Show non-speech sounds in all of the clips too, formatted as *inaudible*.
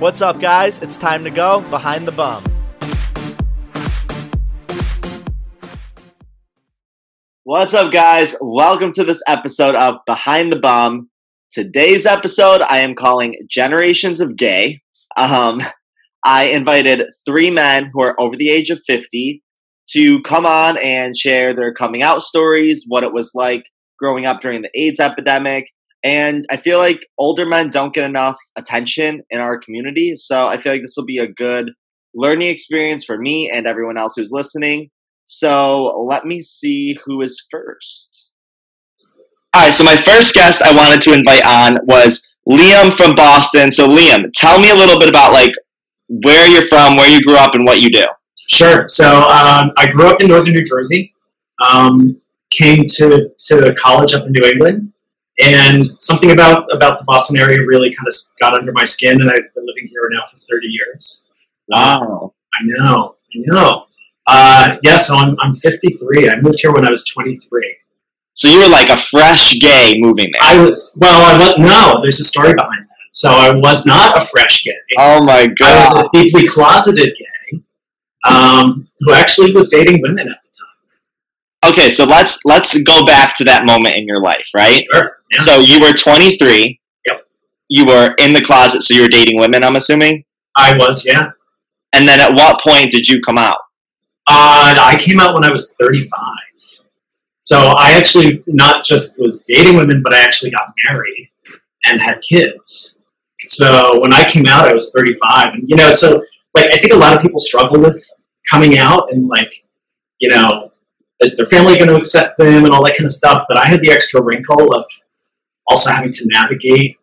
What's up, guys? It's time to go behind the bum. What's up, guys? Welcome to this episode of Behind the Bum. Today's episode I am calling Generations of Gay. Um, I invited three men who are over the age of 50 to come on and share their coming out stories, what it was like growing up during the AIDS epidemic. And I feel like older men don't get enough attention in our community. So I feel like this will be a good learning experience for me and everyone else who's listening. So let me see who is first. All right, so my first guest I wanted to invite on was Liam from Boston. So Liam, tell me a little bit about like where you're from, where you grew up, and what you do. Sure. So um, I grew up in northern New Jersey. Um, came to to college up in New England, and something about about the Boston area really kind of got under my skin, and I've been living here now for 30 years. Wow. I know. I know. Uh, yeah, so I'm, I'm 53. I moved here when I was 23. So you were like a fresh gay moving there. I was, well, I was, no, there's a story behind that. So I was not a fresh gay. oh my God. I was a deeply closeted gay um, who actually was dating women at the time. Okay, so let's let's go back to that moment in your life, right? Sure. Yeah. So you were 23. Yep. You were in the closet, so you were dating women, I'm assuming. I was, yeah. And then at what point did you come out? Uh, I came out when I was 35. So I actually not just was dating women, but I actually got married and had kids. So when I came out, I was 35. And, you know, so like, I think a lot of people struggle with coming out and like, you know, is their family going to accept them and all that kind of stuff. But I had the extra wrinkle of also having to navigate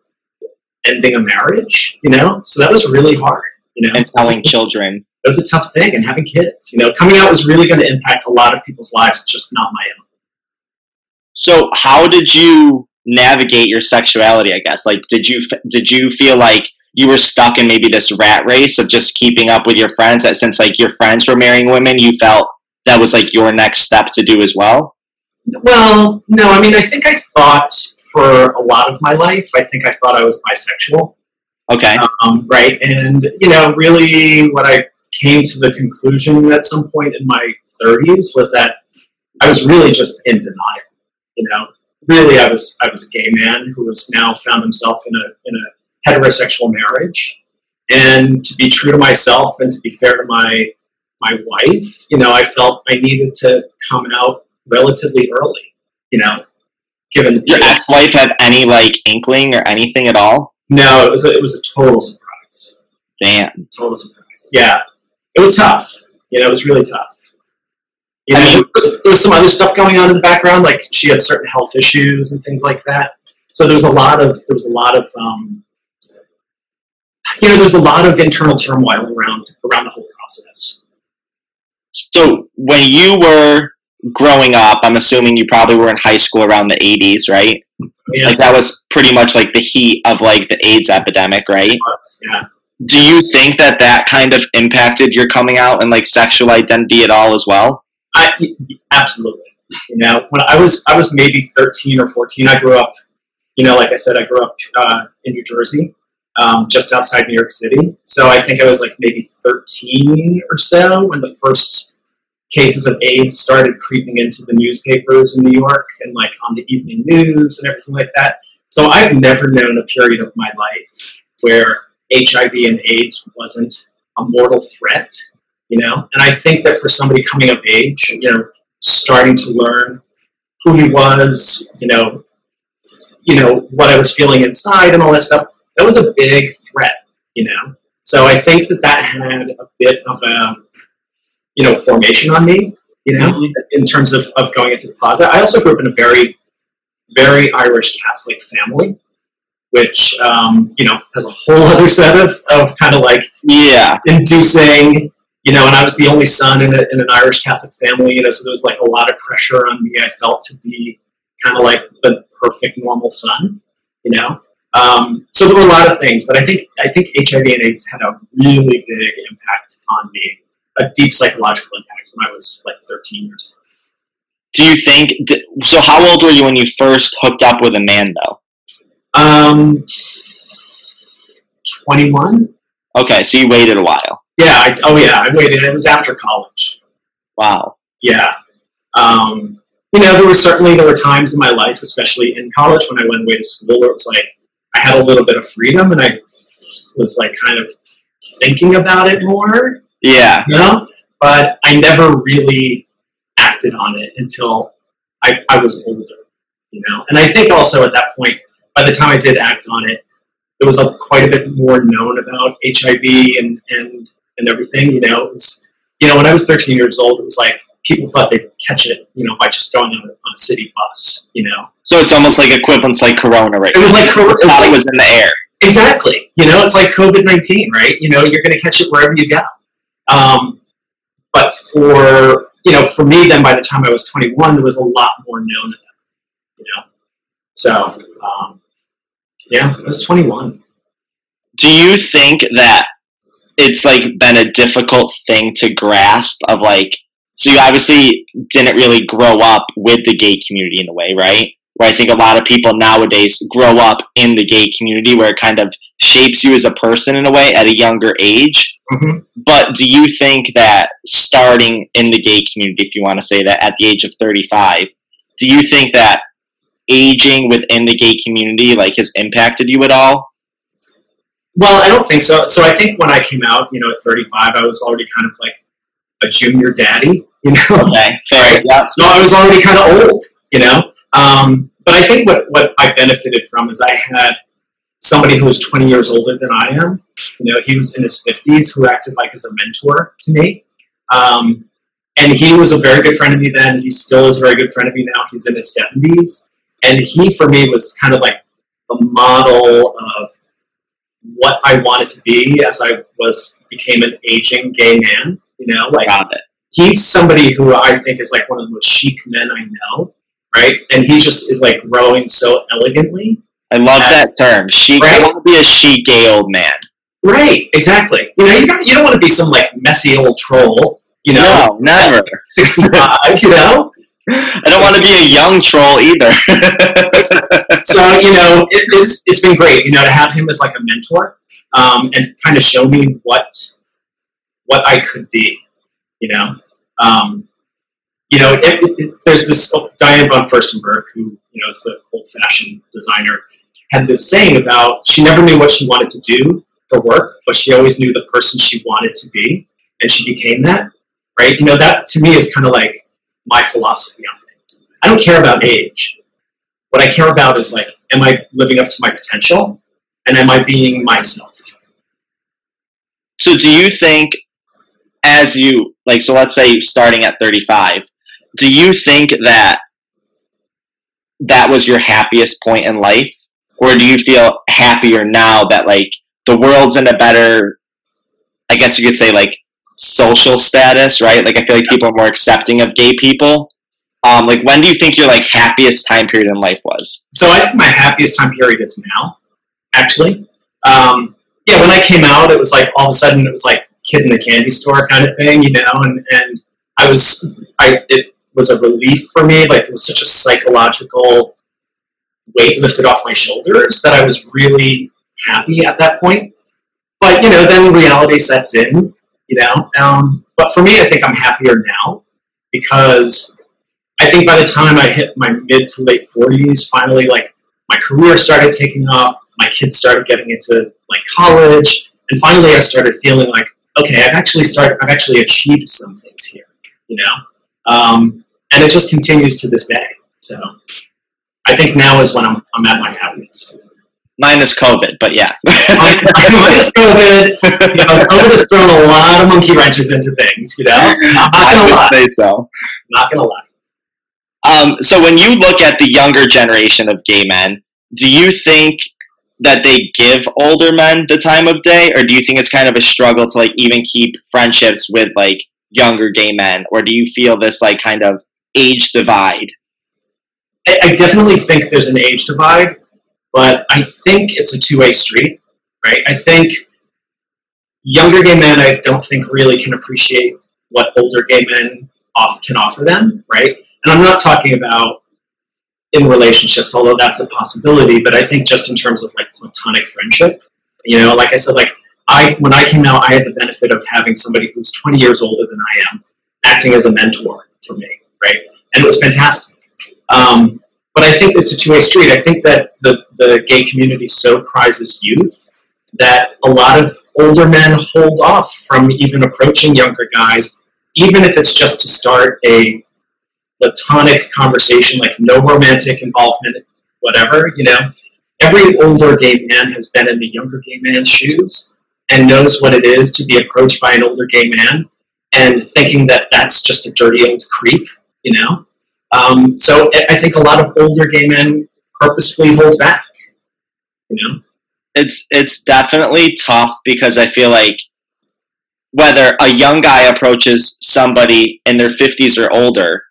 ending a marriage, you know? So that was really hard, you know? And telling children. it was a tough thing and having kids you know coming out was really going to impact a lot of people's lives just not my own So how did you navigate your sexuality? I guess like did you did you feel like you were stuck in maybe this rat race of just keeping up with your friends? That since like your friends were marrying women, you felt that was like your next step to do as well. well no i mean i think i thought for a lot of my life. I think i thought i was bisexual. Okay. um, right and you know really what i came to the conclusion at some point in my 30s was that i was really just in denial you know? Really i was i was a gay man who has now found himself in a in a heterosexual marriage. And to be true to myself and to be fair to my my wife you know i felt i needed to come out relatively early you know given Did your ex-wife have any like inkling or anything at all? no it was a, it was a total surprise Damn. total surprise. Yeah, it was tough. You know, it was really tough. You I know, mean- there, was, there was some other stuff going on in the background, like she had certain health issues and things like that. So there was a lot of there was a lot of um, you know, there's a lot of internal turmoil around around the whole process. So when you were growing up, I'm assuming you probably were in high school around the 80s, right? Yeah, Like that was pretty much like the heat of like the AIDS epidemic, right? yeah. Do you think that that kind of impacted your coming out and like sexual identity at all as well? I, absolutely. You know, when I was I was maybe 13 or 14, I grew up. You know, like I said, I grew up uh, in New Jersey, um, just outside New York City. So I think I was like maybe 13 or so when the first cases of AIDS started creeping into the newspapers in New York and like on the evening news and everything like that. So I've never known a period of my life where HIV and AIDS wasn't a mortal threat you know and i think that for somebody coming of age you know starting to learn who he was you know you know what i was feeling inside and all that stuff that was a big threat you know so i think that that had a bit of a you know formation on me you know in terms of, of going into the closet i also grew up in a very very irish catholic family which um, you know has a whole other set of, of kind of like Yeah. inducing, you know, and I was the only son in, a, in an Irish Catholic family, you know, so there was like a lot of pressure on me. I felt to be kind of like the perfect normal son, you know. Um, so there were a lot of things, but I think I think HIV and AIDS had a really big impact on me, a deep psychological impact when I was like 13 years old. Do you think? So, how old were you when you first hooked up with a man, though? Um, 21. Okay, so you waited a while. Yeah. I, oh yeah. I waited. It was after college. Wow. Yeah. Um, you know, there were certainly there were times in my life, especially in college when I went away to school, where it was like I had a little bit of freedom and I was like kind of thinking about it more. Yeah. You know, but I never really acted on it until I, I was older. You know, and I think also at that point, by the time I did act on it, there was a, quite a bit more known about HIV and and and everything. You know, it was you know when I was 13 years old, it was like people thought they'd catch it, you know, by just going on a, on a city bus. You know, So it's almost like equivalents like Corona, right? it was like cor- it was thought like it was in the air. Exactly. You know, it's like COVID 19, right? You know, you're going to catch it wherever you go. Um, but for, you know, for me, then by the time I was 21, there was a lot more known about it, you know? So, um, yeah, I was 21. Do you think that it's like been a difficult thing to grasp of like so you obviously didn't really grow up with the gay community in a way, right? Where I think a lot of people nowadays grow up in the gay community where it kind of shapes you as a person in a way at a younger age. Mm-hmm. But do you think that starting in the gay community, if you want to say that, at the age of 35, do you think that aging within the gay community like has impacted you at all? Well, I don't think so. So I think when I came out, you know, at 35, I was already kind of like a junior daddy, you know? Okay, fair. Yeah. So I was already kind of old, you know. Um, but I think what what I benefited from is I had somebody who was 20 years older than I am. You know, he was in his 50s who acted like as a mentor to me. Um, and he was a very good friend of me then. He still is a very good friend of me now. He's in his 70s. And he, for me, was kind of like the model of what I wanted to be as I was became an aging gay man. You know, like Got it. he's somebody who I think is like one of the most chic men I know, right? And he just is like growing so elegantly. I love Yeah. that term. I Right? want to be a she gay old man. Right, exactly. You know, you don't, you don't want to be some like messy old troll, you know, no, never. *laughs* 65, you know? I don't want to be a young troll either. *laughs* So, you know, it, it's, it's been great, you know, to have him as like a mentor um, and kind of show me what, what I could be, you know? Um, you know, it, it, there's this oh, Diane von Furstenberg, who you know is the old-fashioned designer, had this saying about she never knew what she wanted to do for work, but she always knew the person she wanted to be, and she became that. Right? You know, that to me is kind of like my philosophy on things. I don't care about age. What I care about is like, am I living up to my potential, and am I being myself? so, do you think, as you like, so let's say starting at 35, do you think that that was your happiest point in life, or do you feel happier now that like the world's in a better, I guess you could say like social status, right? Like, I feel like people are more accepting of gay people. Um, like, when do you think your like happiest time period in life was? So I think my happiest time period is now, actually. Um, yeah, when I came out, it was like all of a sudden it was like kid in the candy store kind of thing, you know, and, and I was, I it was a relief for me. Like it was such a psychological weight lifted off my shoulders that I was really happy at that point. But you know, then reality sets in, you know. Um, but for me, I think I'm happier now because I think by the time I hit my mid to late 40s, finally, like my career started taking off, my kids started getting into like college, and finally I started feeling like, okay, I've actually started, I've actually achieved some things here, you know, um, and it just continues to this day. So I think now is when I'm, I'm at my happiest. Minus COVID, but yeah. *laughs* Minus COVID, you know, COVID has thrown a lot of monkey wrenches into things, you know. I'm not gonna would lie. say so. Not gonna lie. Um, so when you look at the younger generation of gay men, do you think that they give older men the time of day, or do you think it's kind of a struggle to like even keep friendships with like younger gay men, or do you feel this like kind of age divide? I, I definitely think there's an age divide, but I think it's a two way street, right? I think younger gay men, I don't think really can appreciate what older gay men off, can offer them, right? And I'm not talking about in relationships, although that's a possibility, but I think just in terms of like platonic friendship, you know, like I said, like I when I came out, I had the benefit of having somebody who's 20 years older than I am acting as a mentor for me, right? And it was fantastic. Um, but I think it's a two-way street. I think that the, the gay community so prizes youth that a lot of older men hold off from even approaching younger guys, even if it's just to start a platonic conversation, like no romantic involvement, whatever, you know. Every older gay man has been in the younger gay man's shoes and knows what it is to be approached by an older gay man and thinking that that's just a dirty old creep, you know. Um, so I think a lot of older gay men purposefully hold back, you know. It's it's definitely tough because I feel like whether a young guy approaches somebody in their 50s or older,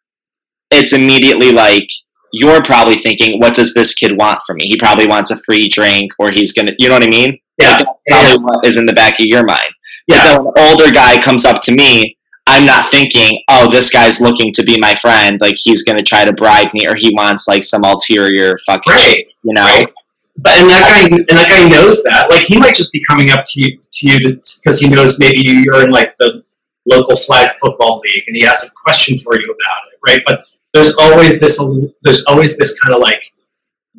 it's immediately like you're probably thinking, what does this kid want from me? He probably wants a free drink or he's going to, you know what I mean? Yeah. Like, probably what is in the back of your mind. Yeah. But then when an older guy comes up to me, I'm not thinking, oh, this guy's looking to be my friend. Like he's going to try to bribe me or he wants like some ulterior fucking Right. you know? Right. But and that guy and that guy knows that. Like he might just be coming up to you to you because he knows maybe you're in like the local flag football league and he has a question for you about it, right? But there's always this there's always this kind of like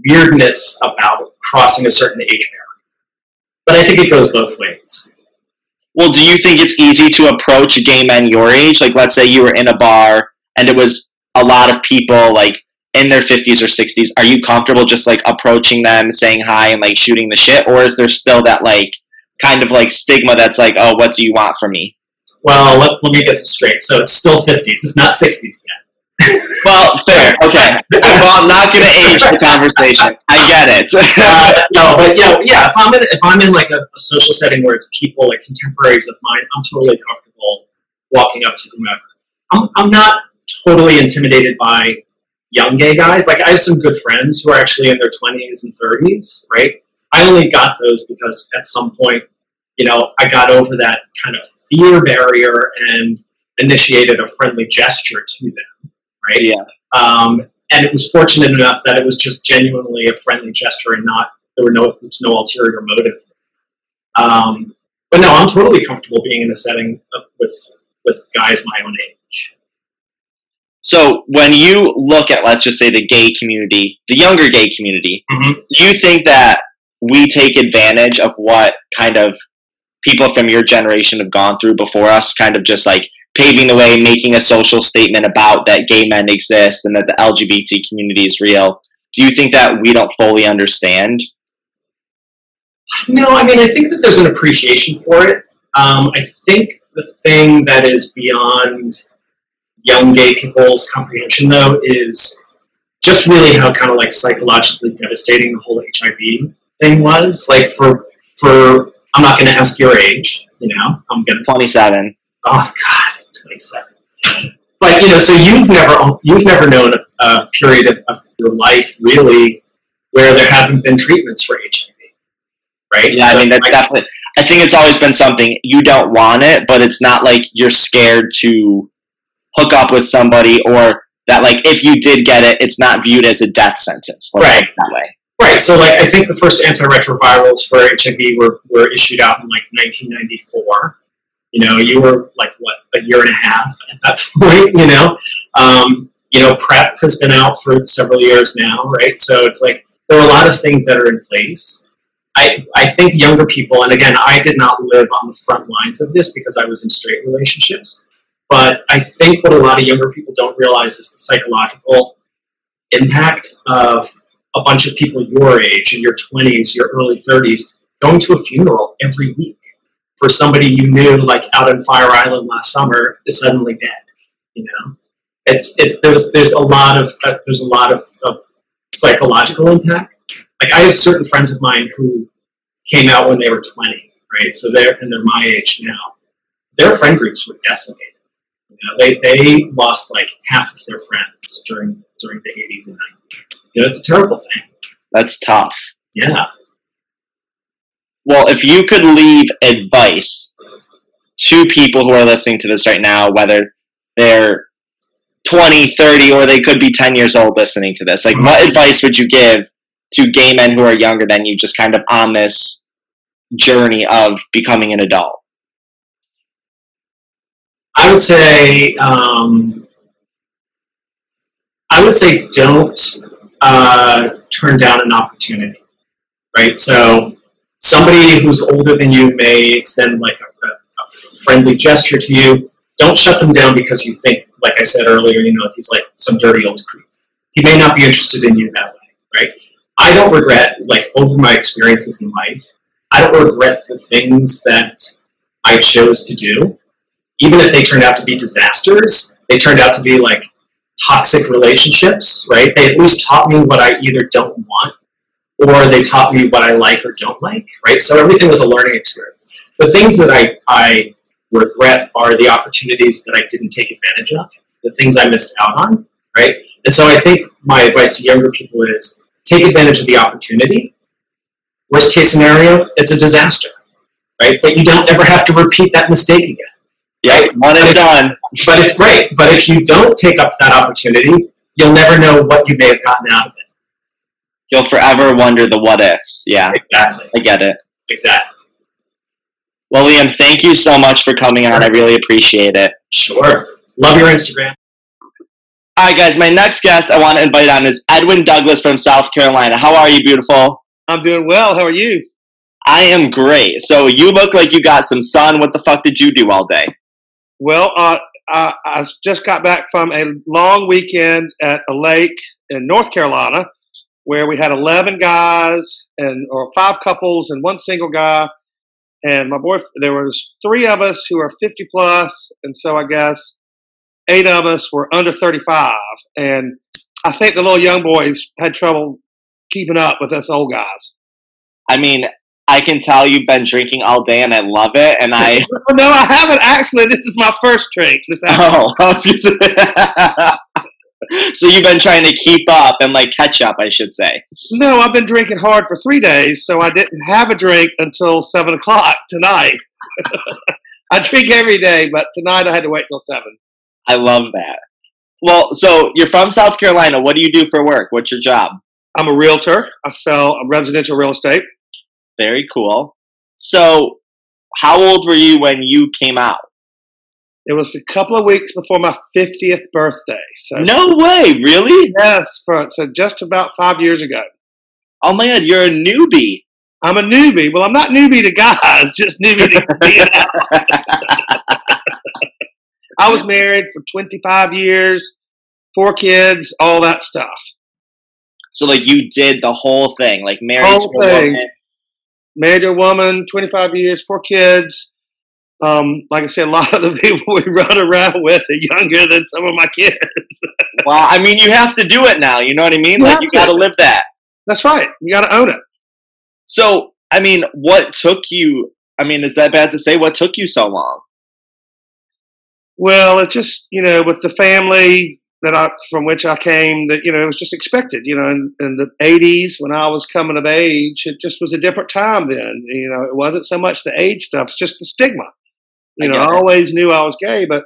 weirdness about crossing a certain age barrier. But I think it goes both ways. Well, do you think it's easy to approach gay men your age? Like, let's say you were in a bar and it was a lot of people like in their 50s or 60s. Are you comfortable just like approaching them, saying hi, and like shooting the shit? Or is there still that like kind of like stigma that's like, oh, what do you want from me? Well, let, let me get this straight. So it's still 50s. It's not 60s yet. Well, fair. Okay. Well, I'm not going to age the conversation. I get it. *laughs* uh, no, but yeah, yeah. If I'm in if I'm in like a, a, social setting where it's people like contemporaries of mine, I'm totally comfortable walking up to whomever. I'm I'm not totally intimidated by young gay guys. Like I have some good friends who are actually in their 20s and 30s, right? I only got those because at some point, you know, I got over that kind of fear barrier and initiated a friendly gesture to them, right? Yeah. Um, and it was fortunate enough that it was just genuinely a friendly gesture and not there were no there was no ulterior motive. Um, but no, I'm totally comfortable being in a setting of, with with guys my own age. So when you look at let's just say the gay community, the younger gay community, Mhm. do you think that we take advantage of what kind of people from your generation have gone through before us, kind of just like paving the way, making a social statement about that gay men exist and that the LGBT community is real? Do you think that we don't fully understand? No, I mean, I think that there's an appreciation for it. Um, I think the thing that is beyond young gay people's comprehension, though, is just really how kind of like psychologically devastating the whole HIV thing was. Like for for, I'm not going to ask your age. You know, I'm going to. 27. Oh God, 27. But you know, so you've never you've never known a, period of, of your life really where there haven't been treatments for HIV, right? Yeah, I mean, that's like, definitely. I think it's always been something you don't want it, but it's not like you're scared to hook up with somebody or that, like, if you did get it, it's not viewed as a death sentence. Right. that way. Right. So, like, I think the first antiretrovirals for HIV were, were issued out in like 1994. You know, you were like what a year and a half at that *laughs* point. You know, um, you know, PrEP has been out for several years now, right? So it's like there are a lot of things that are in place. I I think younger people, and again, I did not live on the front lines of this because I was in straight relationships. But I think what a lot of younger people don't realize is the psychological impact of a bunch of people your age, in your 20s, your early 30s, going to a funeral every week for somebody you knew, like out in Fire Island last summer, is suddenly dead. You know, it's it. There's there's a lot of uh, there's a lot of, of psychological impact. Like I have certain friends of mine who came out when they were 20, right? So they're and they're my age now. Their friend groups were decimated. You know, they they lost like half of their friends during during the 80s and 90s. You know, it's a terrible thing. That's tough. Yeah. Well, if you could leave advice to people who are listening to this right now, whether they're 20, 30, or they could be 10 years old listening to this, like, what advice would you give to gay men who are younger than you, just kind of on this journey of becoming an adult? I would say, um, I would say, don't uh, turn down an opportunity, right? So, somebody who's older than you may extend like a, a friendly gesture to you. Don't shut them down because you think, like I said earlier, you know, he's like some dirty old creep. He may not be interested in you that way, right? I don't regret, like, over my experiences in life, I don't regret the things that I chose to do even if they turned out to be disasters, they turned out to be like toxic relationships, right? They at least taught me what I either don't want or they taught me what I like or don't like, right? So everything was a learning experience. The things that I, I regret are the opportunities that I didn't take advantage of, the things I missed out on, right? And so I think my advice to younger people is take advantage of the opportunity. Worst case scenario, it's a disaster, right? But you don't ever have to repeat that mistake again. Right, one and done. But if right, but if you don't take up that opportunity, you'll never know what you may have gotten out of it. You'll forever wonder the what ifs. Yeah, Exactly. I get it. Exactly. Well, Liam, thank you so much for coming on. I really appreciate it. Sure. Love your Instagram. All right, guys, my next guest I want to invite on is Edwin Douglas from South Carolina. How are you, beautiful? I'm doing well. How are you? I am great. So you look like you got some sun. What the fuck did you do all day? Well, uh, I, I just got back from a long weekend at a lake in North Carolina where we had 11 guys and or five couples and one single guy. And my boy there was three of us who are 50 plus and so i guess eight of us were under 35 and i think the little young boys had trouble keeping up with us old guys. I mean, I can tell you've been drinking all day and I love it. And I, *laughs* no i haven't actually. This is my first drink. This oh, *laughs* *laughs* *laughs* so you've been trying to keep up and like catch up, I should say. No, I've been drinking hard for three days, so I didn't have a drink until seven o'clock tonight. *laughs* I drink every day, but tonight I had to wait till seven. I love that. Well, so you're from South Carolina. What do you do for work? What's your job? I'm a realtor. I sell residential real estate. Very cool. So, how old were you when you came out? It was a couple of weeks before my fiftieth birthday. So No way, really? yes, for, so just about five years ago. Oh my god, you're a newbie. I'm a newbie. Well, I'm not newbie to guys, *laughs* just newbie to being. I was married for 25 years, four kids, all that stuff. so, like, you did the whole thing, like married Whole to a thing. woman. married to a woman, 25 years, four kids. Um, like I said, a lot of the *laughs* people we run around with are younger than some of my kids. *laughs* Well, I mean, you have to do it now. You know what I mean? You like, you got to live that. That's right. You got to own it. So, I mean, what took you? I mean, is that bad to say? What took you so long? Well, it just you know, with the family that I from which I came, that you know, it was just expected. You know, in, in the '80s when I was coming of age, it just was a different time then. You know, it wasn't so much the age stuff; it's just the stigma. You I know, I always knew I was gay, but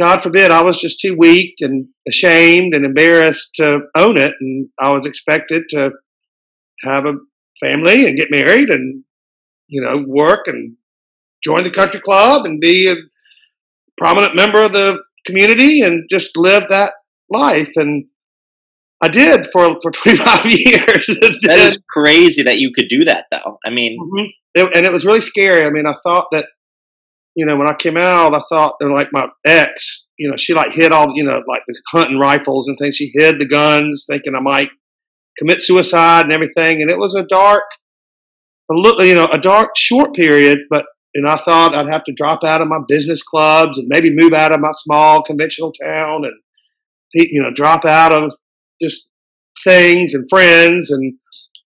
God forbid I was just too weak and ashamed and embarrassed to own it, and I was expected to have a family and get married and you know work and join the country club and be a prominent member of the community and just live that life and I did for for *laughs* 25 years *laughs* That is crazy that you could do that, though. I mean, Mhm. It- and it was really scary I mean I thought that you know when I came out I thought that like my ex. You know she like hid all you know like the hunting rifles and things. She hid the guns thinking I might commit suicide and everything. And it was a dark a look you know a dark short period but and I thought I'd have to drop out of my business clubs and maybe move out of my small conventional town and you know drop out of just things and friends and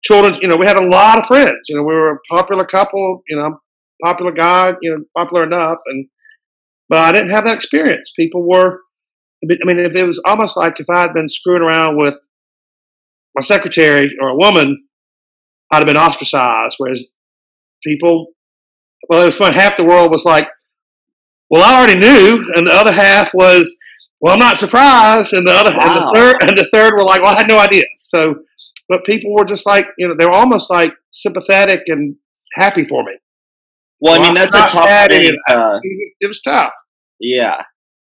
children. You know we had a lot of friends. You know we were a popular couple. You know popular guy you know popular enough and but I didn't have that experience people were I mean if it was almost like if I had been screwing around with my secretary or a woman I'd have been ostracized whereas people well, it was fun. Half the world was like, "Well, I already knew," and the other half was, "Well, I'm not surprised," and the other and the third and the third were like, "Well, I had no idea." So, but people were just like, you know, they were almost like sympathetic and happy for me. Well, I mean that's a tough thing. it. Uh, It was, tough. yeah.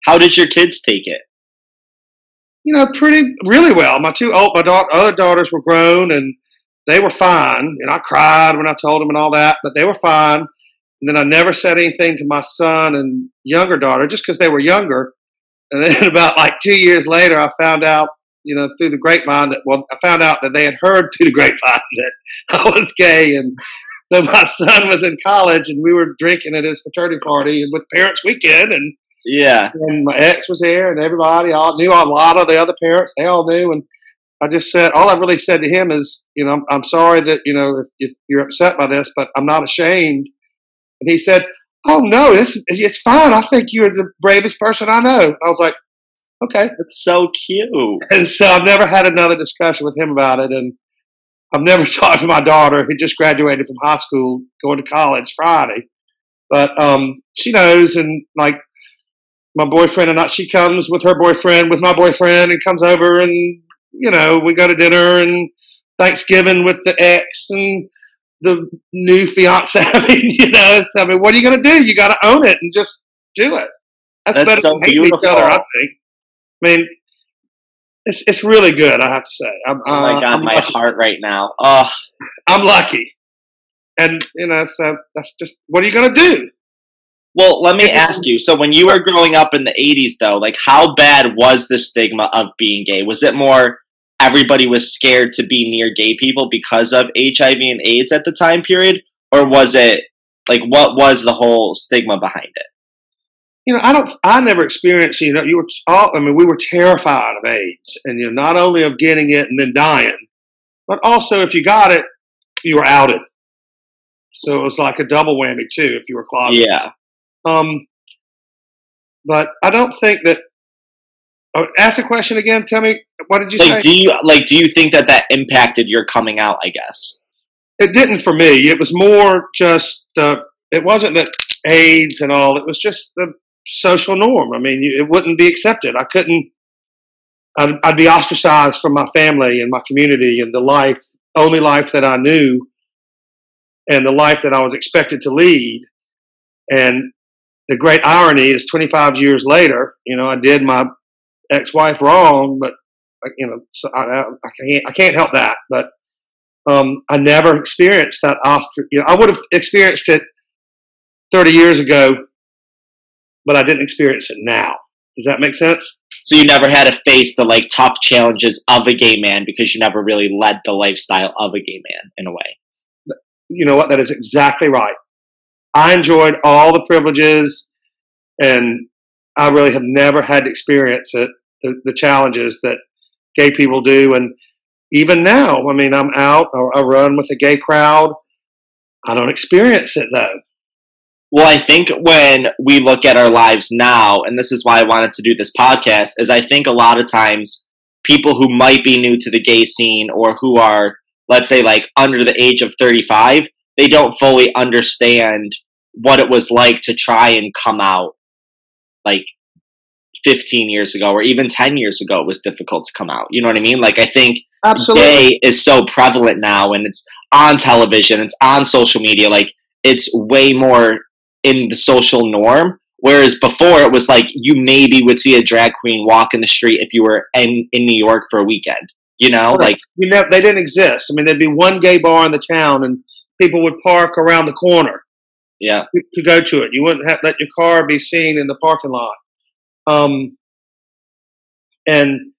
How did your kids take it? You know, pretty really well. My two old, my daughter, other daughters were grown and they were fine. And I cried when I told them and all that, but they were fine. And then I never said anything to my son and younger daughter just because they were younger. And then *laughs* about like two years later, I found out, you know, through the grapevine that, well, I found out that they had heard through the grapevine *laughs* that I was gay. And so *laughs* my son was in college and we were drinking at his fraternity party with Parents Weekend. And, Yeah. and my ex was there and everybody all knew a lot of the other parents. They all knew. And I just said, all I really said to him is, you know, I'm, I'm sorry that, you know, if, if you're upset by this, but I'm not ashamed. And he said, Oh no, this it's fine. I think you're the bravest person I know. I was like, okay. That's so cute. And so I've never had another discussion with him about it. And I've never *laughs* talked to my daughter who just graduated from high school, going to college Friday. But um, she knows, and like my boyfriend and I, she comes with her boyfriend, with my boyfriend, and comes over, and you know, we go to dinner and Thanksgiving with the ex and the new fiance. *laughs* I mean, you know, it's, I mean, what are you going to do? You got to own it and just do it. That's, That's better so than hating each other, I think. I mean, it's it's really good. I have to say. I'm, Oh my uh, god, I'm my lucky. heart right now. Oh, I'm lucky, and you know, so that's just what are you going to do? well, let me ask you. So, when you were growing up in the '80s, though, like, how bad was the stigma of being gay? Was it more everybody was scared to be near gay people because of HIV and AIDS at the time period, or was it like what was the whole stigma behind it? You know, I don't, I never experienced, you know, you were all, I mean, we were terrified of AIDS and, you know, not only of getting it and then dying, but also if you got it, you were outed. So it was like a double whammy too, if you were closeted. Yeah. Um, but I don't think that, oh, ask the question again. Tell me, what did you say? Do you like? Do you think that that impacted your coming out? I guess. it didn't for me. It was more just, uh, it wasn't that AIDS and all, it was just the social norm. I mean, it wouldn't be accepted. I couldn't, I'd, I'd be ostracized from my family and my community and the life, only life that I knew and the life that I was expected to lead. And the great irony is 25 years later, you know, I did my ex-wife wrong, but you know, so I, I, I can't, I can't help that. But um, I never experienced that ostrich. You know, I would have experienced it 30 years ago, but I didn't experience it now. Does that make sense? So you never had to face the like tough challenges of a gay man because you never really led the lifestyle of a gay man in a way. You know what? That is exactly right. I enjoyed all the privileges, and I really have never had to experience it, the, the challenges that gay people do. And even now, I mean, I'm out, or I run with a gay crowd. I don't experience it though. Well, I think when we look at our lives now, and this is why I wanted to do this podcast, is I think a lot of times people who might be new to the gay scene or who are, let's say, like under the age of 35, they don't fully understand what it was like to try and come out like 15 years ago or even 10 years ago. It was difficult to come out. You know what I mean? Like, I think gay is so prevalent now and it's on television, it's on social media. Like, it's way more in the social norm. Whereas before, it was like you maybe would see a drag queen walk in the street if you were in, in New York for a weekend. You know, Correct. like you know they didn't exist. I mean, there'd be one gay bar in the town, and people would park around the corner yeah, to- to go to it. You wouldn't have let your car be seen in the parking lot, um, and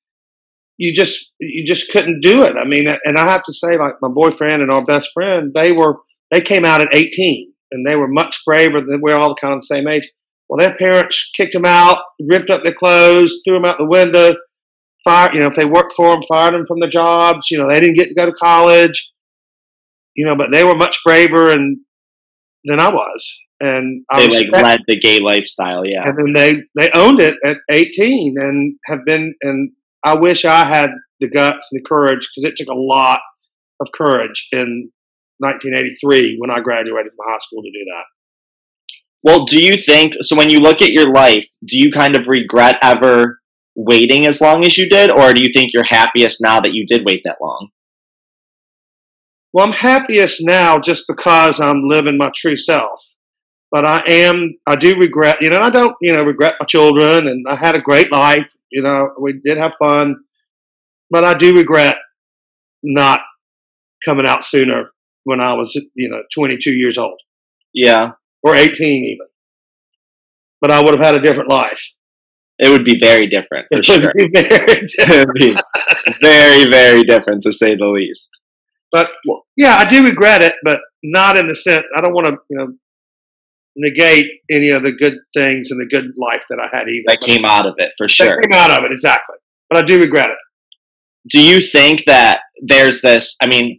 you just you just couldn't do it. I mean, and I have to say, like my boyfriend and our best friend, they were they came out at 18, and they were much braver than we're all kind of the same age. Well, their parents kicked them out, ripped up their clothes, threw them out the window, fired. You know, if they worked for them, fired them from their jobs. You know, they didn't get to go to college. You know, but they were much braver and than I was, and I they like led the gay lifestyle. Yeah, and then they they owned it at 18 and have been and I wish I had the guts and the courage because it took a lot of courage in 1983 when I graduated from high school to do that. Well, do you think so? When you look at your life, do you kind of regret ever waiting as long as you did, or do you think you're happiest now that you did wait that long? Well, I'm happiest now just because I'm living my true self. But I am, I do regret, you know, I don't, you know, regret my children and I had a great life. You know, we did have fun. But I do regret not coming out sooner when I was, you know, 22 years old Yeah. or 18 even. But I would have had a different life. It would be very different for It sure. would be very different. *laughs* it would be very, very different to say the least. But yeah, I do regret it, but not in the sense I don't want to, you know, negate any of the good things and the good life that I had either. That But came out of it for sure. that sure. came out of it exactly. But I do regret it. do you think that there's this i mean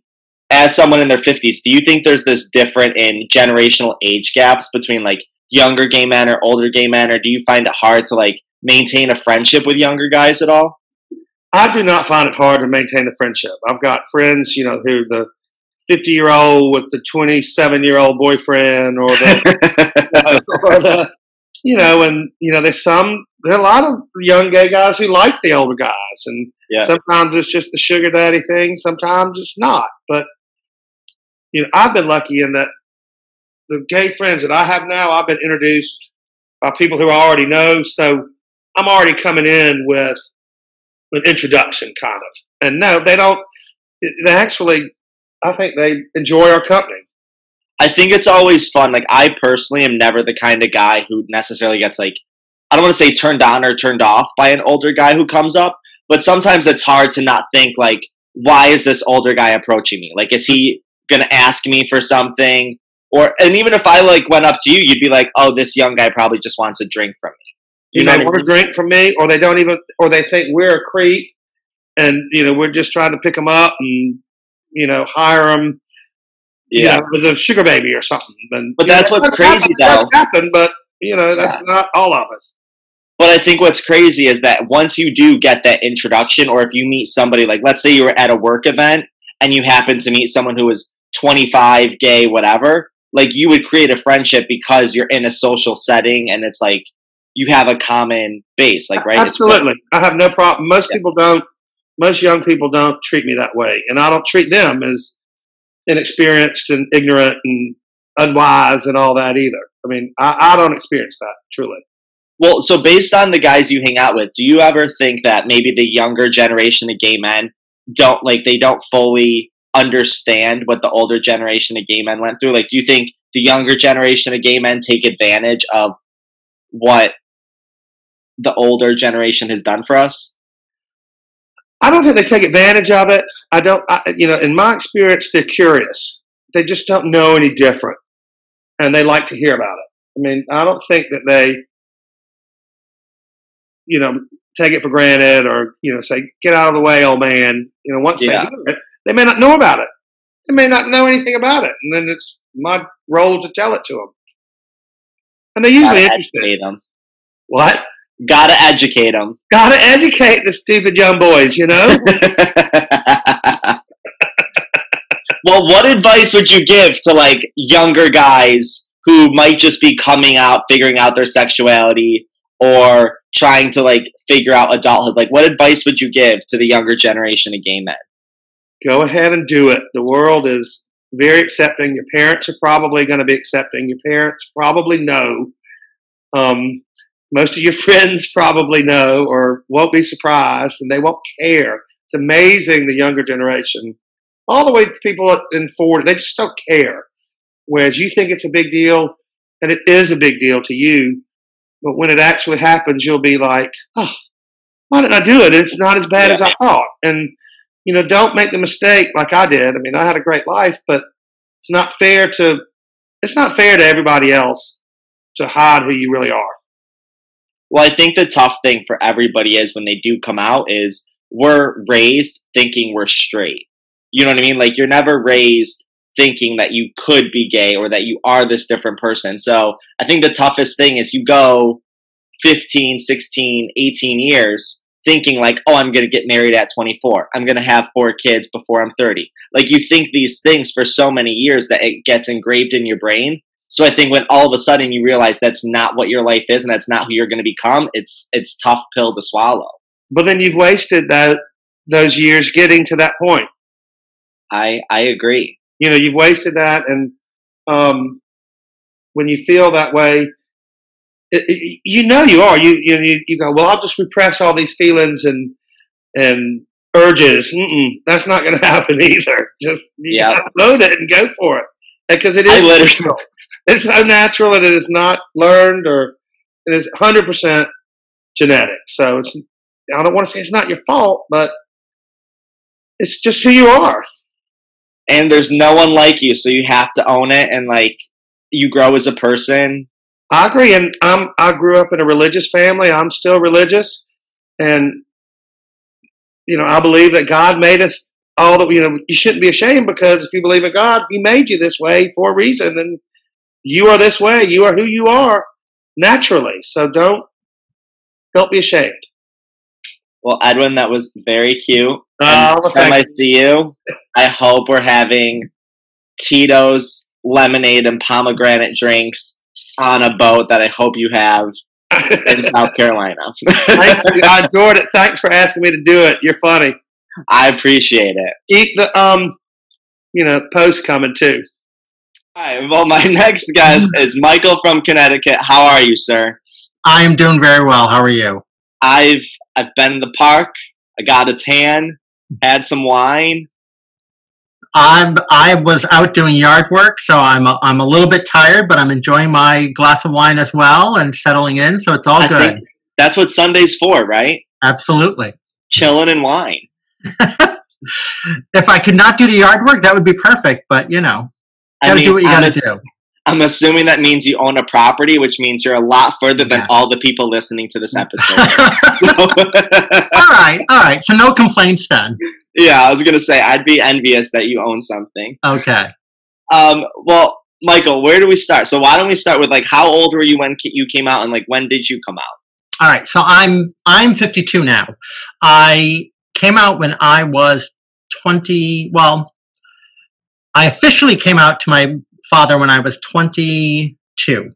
as someone in their 50s do you think there's this different in generational age gaps between like younger gay men or older gay men or do you find it hard to like maintain a friendship with younger guys at all I do not find it hard to maintain the friendship. I've got friends, you know, who the 50 year old with the 27 year old boyfriend or the, *laughs* or the, you know, and, you know, there's some, there are a lot of young gay guys who like the older guys. And Yeah. sometimes it's just the sugar daddy thing, sometimes it's not. But, you know, I've been lucky in that the gay friends that I have now, I've been introduced by people who I already know. So I'm already coming in with an introduction, kind of. And no, they don't, they actually, I think they enjoy our company. i think it's always fun like i personally am never the kind of guy who necessarily gets like i don't want to say turned on or turned off by an older guy who comes up but sometimes it's hard to not think like why is this older guy approaching me like is he gonna ask me for something or and even if i like went up to you you'd be like oh this young guy probably just wants a drink from me You You know, know what I want a drink from me, or they don't even, or they think we're a creep, and you know we're just trying to pick them up and you know hire them, you yeah know, as a sugar baby or something. And, But that's know, what's crazy, happened, That's though. happened, but you know that's not all of us. But I think what's crazy is that once you do get that introduction, or if you meet somebody, like let's say you were at a work event and you happen to meet someone who was 25, gay, whatever, like you would create a friendship because you're in a social setting and it's like you have a common base, like, right? Absolutely, I have no problem. Most Yeah. people don't. Most young people don't treat me that way, and I don't treat them as inexperienced and ignorant and unwise and all that either. I mean, I, I don't experience that truly. Well, so based on the guys you hang out with, do you ever think that maybe the younger generation of gay men don't like they don't fully understand what the older generation of gay men went through? Like, do you think the younger generation of gay men take advantage of what the older generation has done for us? I don't think they take advantage of it. I don't, I, you know, in my experience, they're curious. They just don't know any different, and they like to hear about it. I mean, I don't think that they, you know, take it for granted or you know say, "Get out of the way, old man." You know, once Yeah. they hear it, they may not know about it. They may not know anything about it, and then it's my role to tell it to them. And they're usually Gotta interested. them. What? Gotta educate them. Got to educate the stupid young boys, you know. *laughs* well, what advice would you give to like younger guys who might just be coming out, figuring out their sexuality, or trying to like figure out adulthood? Like, what advice would you give to the younger generation of gay men? Go ahead and do it. The world is very accepting. Your parents are probably going to be accepting. Your parents probably know. Um, most of your *laughs* friends probably know or won't be surprised and they won't care. It's amazing the younger generation, all the way to people in 40, they just don't care. Whereas you think it's a big deal, and it is a big deal to you, but when it actually happens, you'll be like, oh, why didn't I do it? It's not as bad as I thought. And you know, don't make the mistake like I did. I mean, I had a great life, but it's not fair to it's not fair to everybody else to hide who you really are. Well, I think the tough thing for everybody is when they do come out is we're raised thinking we're straight. You know what I mean? Like you're never raised thinking that you could be gay or that you are this different person. So I think the toughest thing is you go 15, 16, 18 years thinking like, oh, I'm going to get married at 24. I'm going to have four kids before I'm 30. Like you think these things for so many years that it gets engraved in your brain. So I think when all of a sudden you realize that's not what your life is and that's not who you're going to become, it's it's tough pill to swallow. But then you've wasted that those years getting to that point. I I agree. You know, you've wasted that, and um, when you feel that way, it, it, you know you are. You, you you go, well, I'll just repress all these feelings and and urges. Mm-mm, that's not going *laughs* to happen either. Just Yeah. load it and go for it uh, because it is literally- natural. It's so natural and it is not learned or it is hundred percent genetic. So it's I don't want to say it's not your fault, but it's just who you are. and there's no one like you, so you have to own it and like you grow as a person. I agree, and I'm I grew up in a religious family. I'm still religious, and you know I believe that God made us all that you know. You shouldn't be ashamed because if you believe in God, He made you this way for a reason, and you are this way. You are who you are naturally. So don't don't be ashamed. Well, Edwin, that was very cute. Oh, well, time I see you, I hope we're having Tito's lemonade and pomegranate drinks on a boat that I hope you have in *laughs* South Carolina. I enjoyed it. Thanks for asking me to do it. You're funny. I appreciate it. Keep the um, you know, post coming too. All right. Well, my *laughs* next guest is Michael from Connecticut. How are you, sir? I am doing very well. How are you? I've I've been in the park. I got a tan. Had some wine. I'm I was out doing yard work, so I'm a, I'm a little bit tired, but I'm enjoying my glass of wine as well and settling in. So it's all I good. that's what Sunday's for, right? Absolutely. Chilling and wine. *laughs* If I could not do the yard work, that would be perfect. But you know, I gotta do what you I'm gotta ass- do. I'm assuming that means you own a property, which means you're a lot further than Yes. all the people listening to this episode. *laughs* *laughs* all right, all right. So no complaints then. Yeah, I was gonna say I'd be envious that you own something. Okay. Um, well, Michael, where do we start? So why don't we start with like how old were you when you came out, and like when did you come out? All right. So I'm I'm 52 now. I came out when I was 20. Well, I officially came out to my father when I was 22.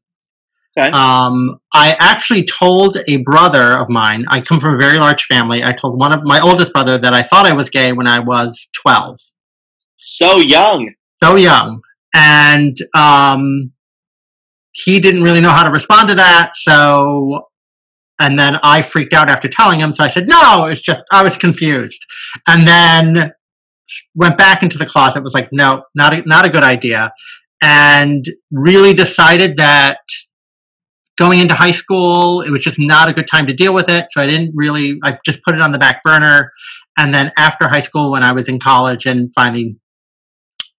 Okay. Um, I actually told a brother of mine. I come from a very large family. I told one of my oldest brother that I thought I was gay when I was 12 So young. so young and um, he didn't really know how to respond to that so and then i freaked out after telling him so i said no it's just i was confused and then went back into the closet was like no not a, not a good idea and really decided that going into high school it was just not a good time to deal with it so i didn't really i just put it on the back burner and then after high school when i was in college and finally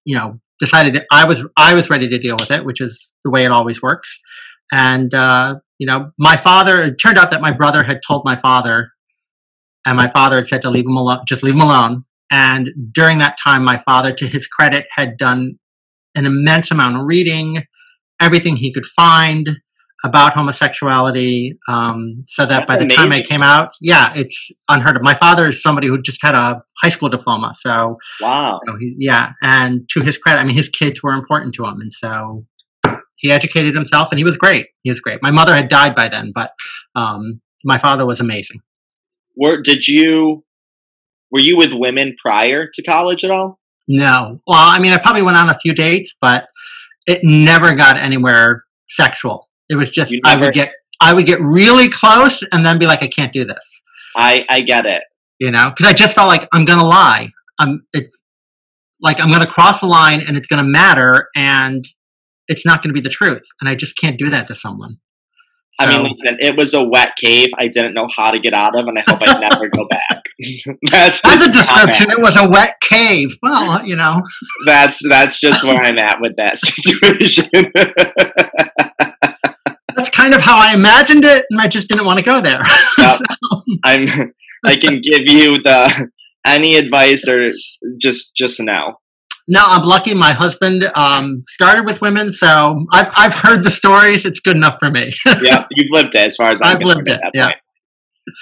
you know decided I was I was ready to deal with it, which is the way it always works. And uh, you know, my father. It turned out that my brother had told my father, and my father had said to leave him alone, just leave him alone. And during that time, my father, to his credit, had done an immense amount of reading, everything he could find about homosexuality, um, so that That's by the time I came out, yeah, it's unheard of. My father is somebody who just had a high school diploma, so Wow. you know, he, yeah, and to his credit, I mean, his kids were important to him, and so he educated himself, and he was great. He was great. My mother had died by then, but um, my father was amazing. Were did you were you with women prior to college at all? No, well, I mean, I probably went on a few dates, but it never got anywhere sexual. It was just You I would get I would get really close, and then be like, I can't do this, I I get it. you know, because I just felt like I'm gonna lie. I'm it's like I'm gonna cross the line, and it's gonna matter, and it's not gonna be the truth, and I just can't do that to someone. I mean, listen, it was a wet cave. I didn't know how to get out of, and I hope I *laughs* never go back. *laughs* that's That's a just where I'm description. It was a wet cave. Well, you know, That's that's just where *laughs* I'm at with that situation. Kind of how I imagined it, and I just didn't want to go there. *laughs* Yep. I'm. I can give you the any advice or just just now. no, I'm lucky. My husband um, started with women, so I've I've heard the stories. It's good enough for me. *laughs* Yeah, you've lived it as far as I'm I've lived it, yeah. point.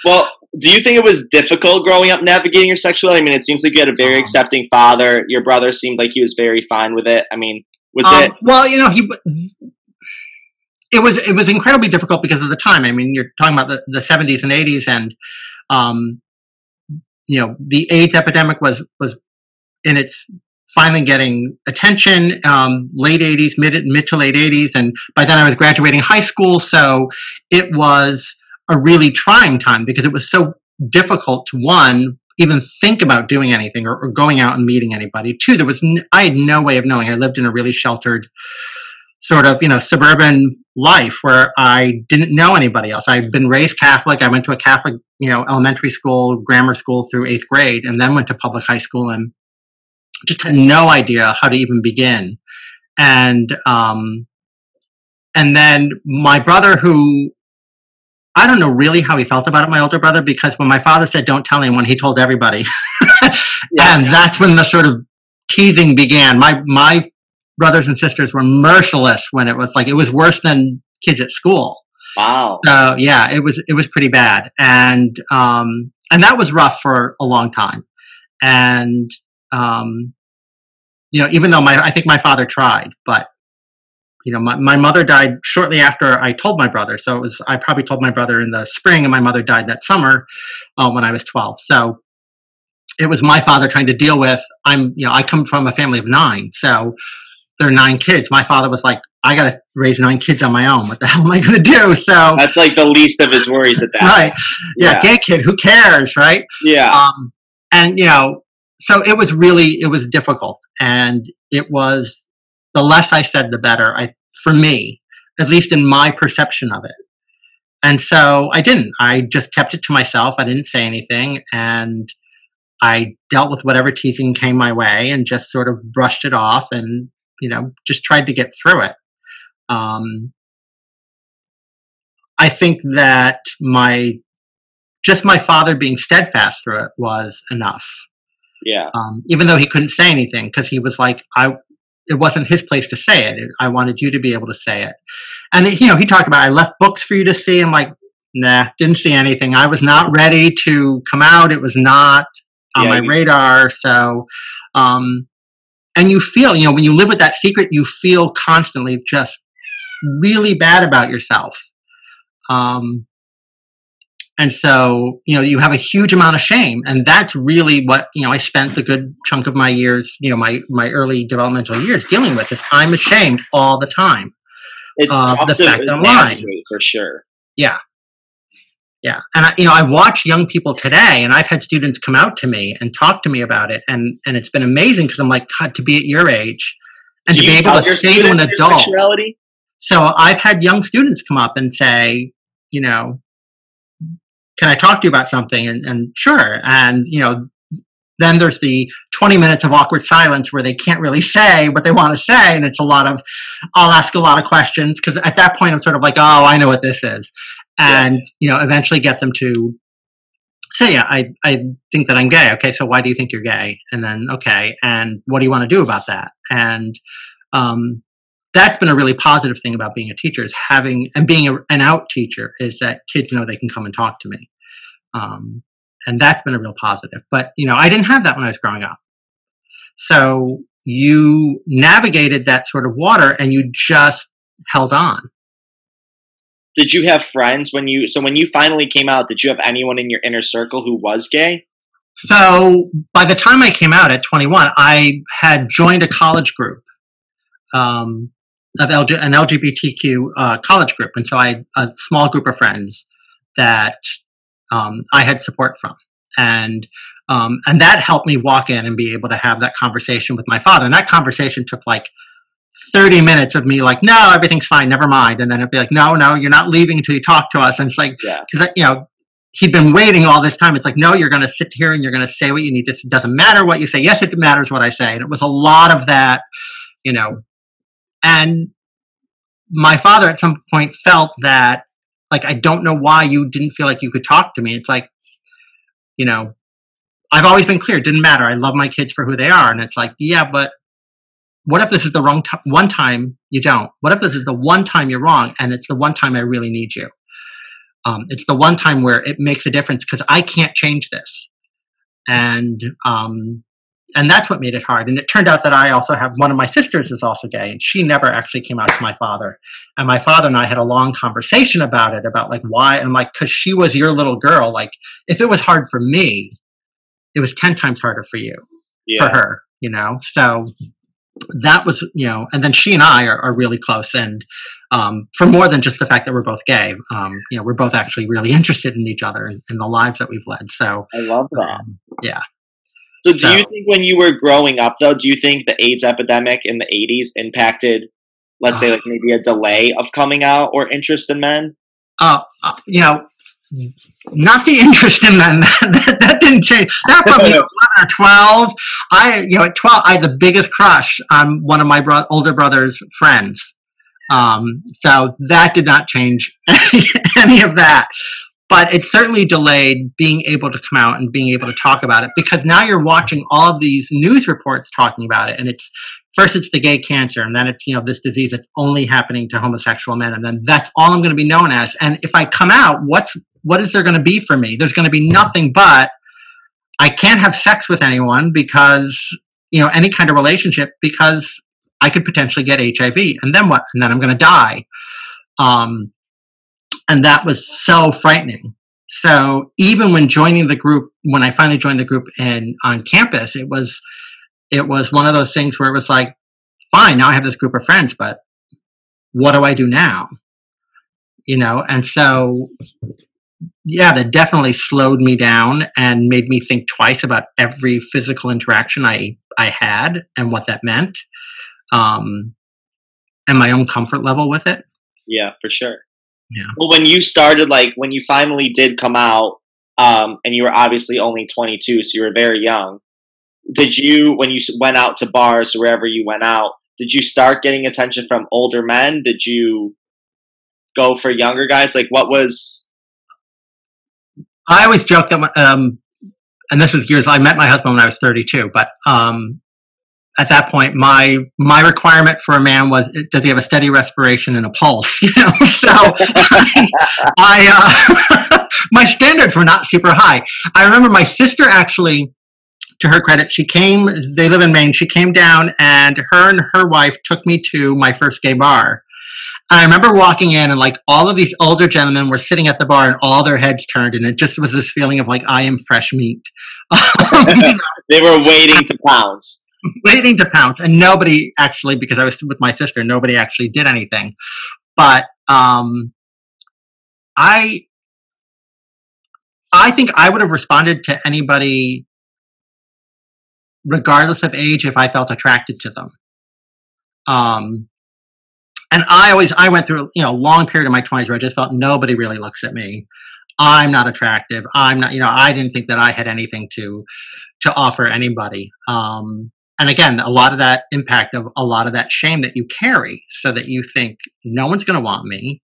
Well, do you think it was difficult growing up navigating your sexuality? I mean, it seems like you had a very Um, accepting father. Your brother seemed like he was very fine with it. I mean, was Um, it? well, you know, he it was it was incredibly difficult because of the time. I mean, you're talking about the, the 70s and 80s, and um, you know, the AIDS epidemic was was in its finally getting attention, um, late 80s, mid, mid to late 80s. And by then I was graduating high school. So it was a really trying time because it was so difficult to one, even think about doing anything or, or going out and meeting anybody. Two, there was, n- I had no way of knowing. I lived in a really sheltered sort of, you know, suburban life where I didn't know anybody else. I'd been raised Catholic. I went to a Catholic, you know, elementary school, grammar school through eighth grade, and then went to public high school and just had no idea how to even begin. And um, and then my brother, who I don't know really how he felt about it, my older brother, because when my father said don't tell anyone, he told everybody, *laughs* Yeah. and that's when the sort of teasing began. My my brothers and sisters were merciless when it was like it was worse than kids at school. Wow. So yeah, it was it was pretty bad, and um, and that was rough for a long time, and um, you know, even though my I think my father tried, but you know, my, my mother died shortly after I told my brother. So it was I probably told my brother in the spring, and my mother died that summer uh, when I was twelve. So it was my father trying to deal with. I'm you know I come from a family of nine, so there are nine kids. My father was like, I got to raise nine kids on my own. What the hell am I going to do? *laughs* So That's like the least of his worries at that. *laughs* right, yeah, Yeah. gay kid, who cares, right? Yeah. um, and you know so it was really it was difficult and it was the less i said the better i for me at least in my perception of it and so i didn't i just kept it to myself i didn't say anything and i dealt with whatever teasing came my way and just sort of brushed it off and you know just tried to get through it um, i think that my just my father being steadfast through it was enough. Yeah. Um, even though he couldn't say anything, because he was like, I, it wasn't his place to say it. I wanted you to be able to say it. And you know, he talked about, I left books for you to see. I'm like, nah, didn't see anything. I was not ready to come out. It was not on Yeah, my radar. So, um, and you feel, you know, when you live with that secret, you feel constantly just really bad about yourself. Um, and so, you know, you have a huge amount of shame. And that's really what, you know, I spent a good chunk of my years, you know, my, my early developmental years dealing with is I'm ashamed all the time. It's Uh, the fact that I'm lying. for sure. Yeah. Yeah. And I, you know, I watch young people today and I've had students come out to me and talk to me about it. And, and it's been amazing because I'm like, God, to be at your age and Do to be able to say to an adult. sexuality? So I've had young students come up and say, you know, can I talk to you about something? And, and sure. And, you know, then there's the 20 minutes of awkward silence where they can't really say what they want to say. And it's a lot of, I'll ask a lot of questions because at that point I'm sort of like, oh, I know what this is. And, you know, eventually get them to say, yeah, I, I think that I'm gay. Okay. So why do you think you're gay? And then, okay. And what do you want to do about that? And, um, that's been a really positive thing about being a teacher is having and being a, an out teacher is that kids know they can come and talk to me um, and that's been a real positive but you know i didn't have that when i was growing up so you navigated that sort of water and you just held on Did you have friends when you so when you finally came out, did you have anyone in your inner circle who was gay? so by the time i came out at 21 i had joined a college group um, of LG, an lgbtq uh, college group. And so i had a small group of friends that um, i had support from. And um, and that helped me walk in and be able to have that conversation with my father. And that conversation took like 30 minutes of me like no everything's fine never mind and then it'd be like no no you're not leaving until you talk to us and it's like Yeah. because you know he'd been waiting all this time. It's like, no, you're going to sit here and you're going to say what you need to. It doesn't matter what you say. Yes, it matters what I say. And it was a lot of that, you know. And my father at some point felt that, like, I don't know why you didn't feel like you could talk to me. It's like, you know, I've always been clear. It didn't matter. I love my kids for who they are. And it's like, yeah, but what if this is the wrong time? One time you don't. What if this is the one time you're wrong and it's the one time I really need you? Um, it's the one time where it makes a difference because I can't change this, and um, and that's what made it hard. And it turned out that I also have one of my sisters is also gay, and she never actually came out to my father. And my father and I had a long conversation about it, about like why. And I'm like, because she was your little girl. Like, if it was hard for me, it was ten times harder for you Yeah. for her. you know. So that was, you know, and then she and I are, are really close, and um, for more than just the fact that we're both gay, um, you know, we're both actually really *laughs* interested in each other and, in the lives that we've led. So I love that. um, yeah, So, do So- you think when you were growing up, though, do you think the AIDS epidemic in the 80s impacted, let's Uh. say, like maybe a delay of coming out or interest in men? uh, uh, you know, not the interest in men. *laughs* that, that didn't change. That know, 11 or 12. I, you know, at 12, I had the biggest crush on one of my bro- older brother's friends. Um, so that did not change *laughs* any, any of that. But it certainly delayed being able to come out and being able to talk about it because now you're watching all of these news reports talking about it. And it's first it's the gay cancer, and then it's, you know, this disease that's only happening to homosexual men. And then that's all I'm going to be known as. And if I come out, what's, what is there going to be for me? There's going to be nothing but I can't have sex with anyone because, you know, any kind of relationship because I could potentially get HIV. And then what? And then I'm going to die. Um, and that was so frightening. So even when joining the group, when I finally joined the group and on campus, it was it was one of those things where it was like, fine, now I have this group of friends, but what do I do now? You know, and so yeah, that definitely slowed me down and made me think twice about every physical interaction I I had and what that meant, um, and my own comfort level with it. Yeah, for sure. Yeah. Well, when you started, like, when you finally did come out, um, and you were obviously only 22, so you were very young, did you, when you went out to bars or wherever you went out, did you start getting attention from older men? Did you go for younger guys? Like, what was. I always joke that, um, and this is years. I met my husband when I was 32, but um, at that point, my my requirement for a man was does he have a steady respiration and a pulse? *laughs* You know, so I, *laughs* I uh, *laughs* my standards were not super high. I remember my sister actually. To her credit, she came. They live in Maine. She came down, and her and her wife took me to my first gay bar. I remember walking in and like all of these older gentlemen were sitting at the bar and all their heads turned and it just was this feeling of like I am fresh meat. *laughs* They were waiting to pounce. waiting to pounce and nobody actually because I was with my sister, nobody actually did anything. But um I I think I would have responded to anybody regardless of age if I felt attracted to them. Um and I always I went through you know a long period of my 20s where I just felt nobody really looks at me. I'm not attractive. I'm not you know I didn't think that I had anything to to offer anybody. Um and again, a lot of that impact of a lot of that shame that you carry so that you think no one's going to want me.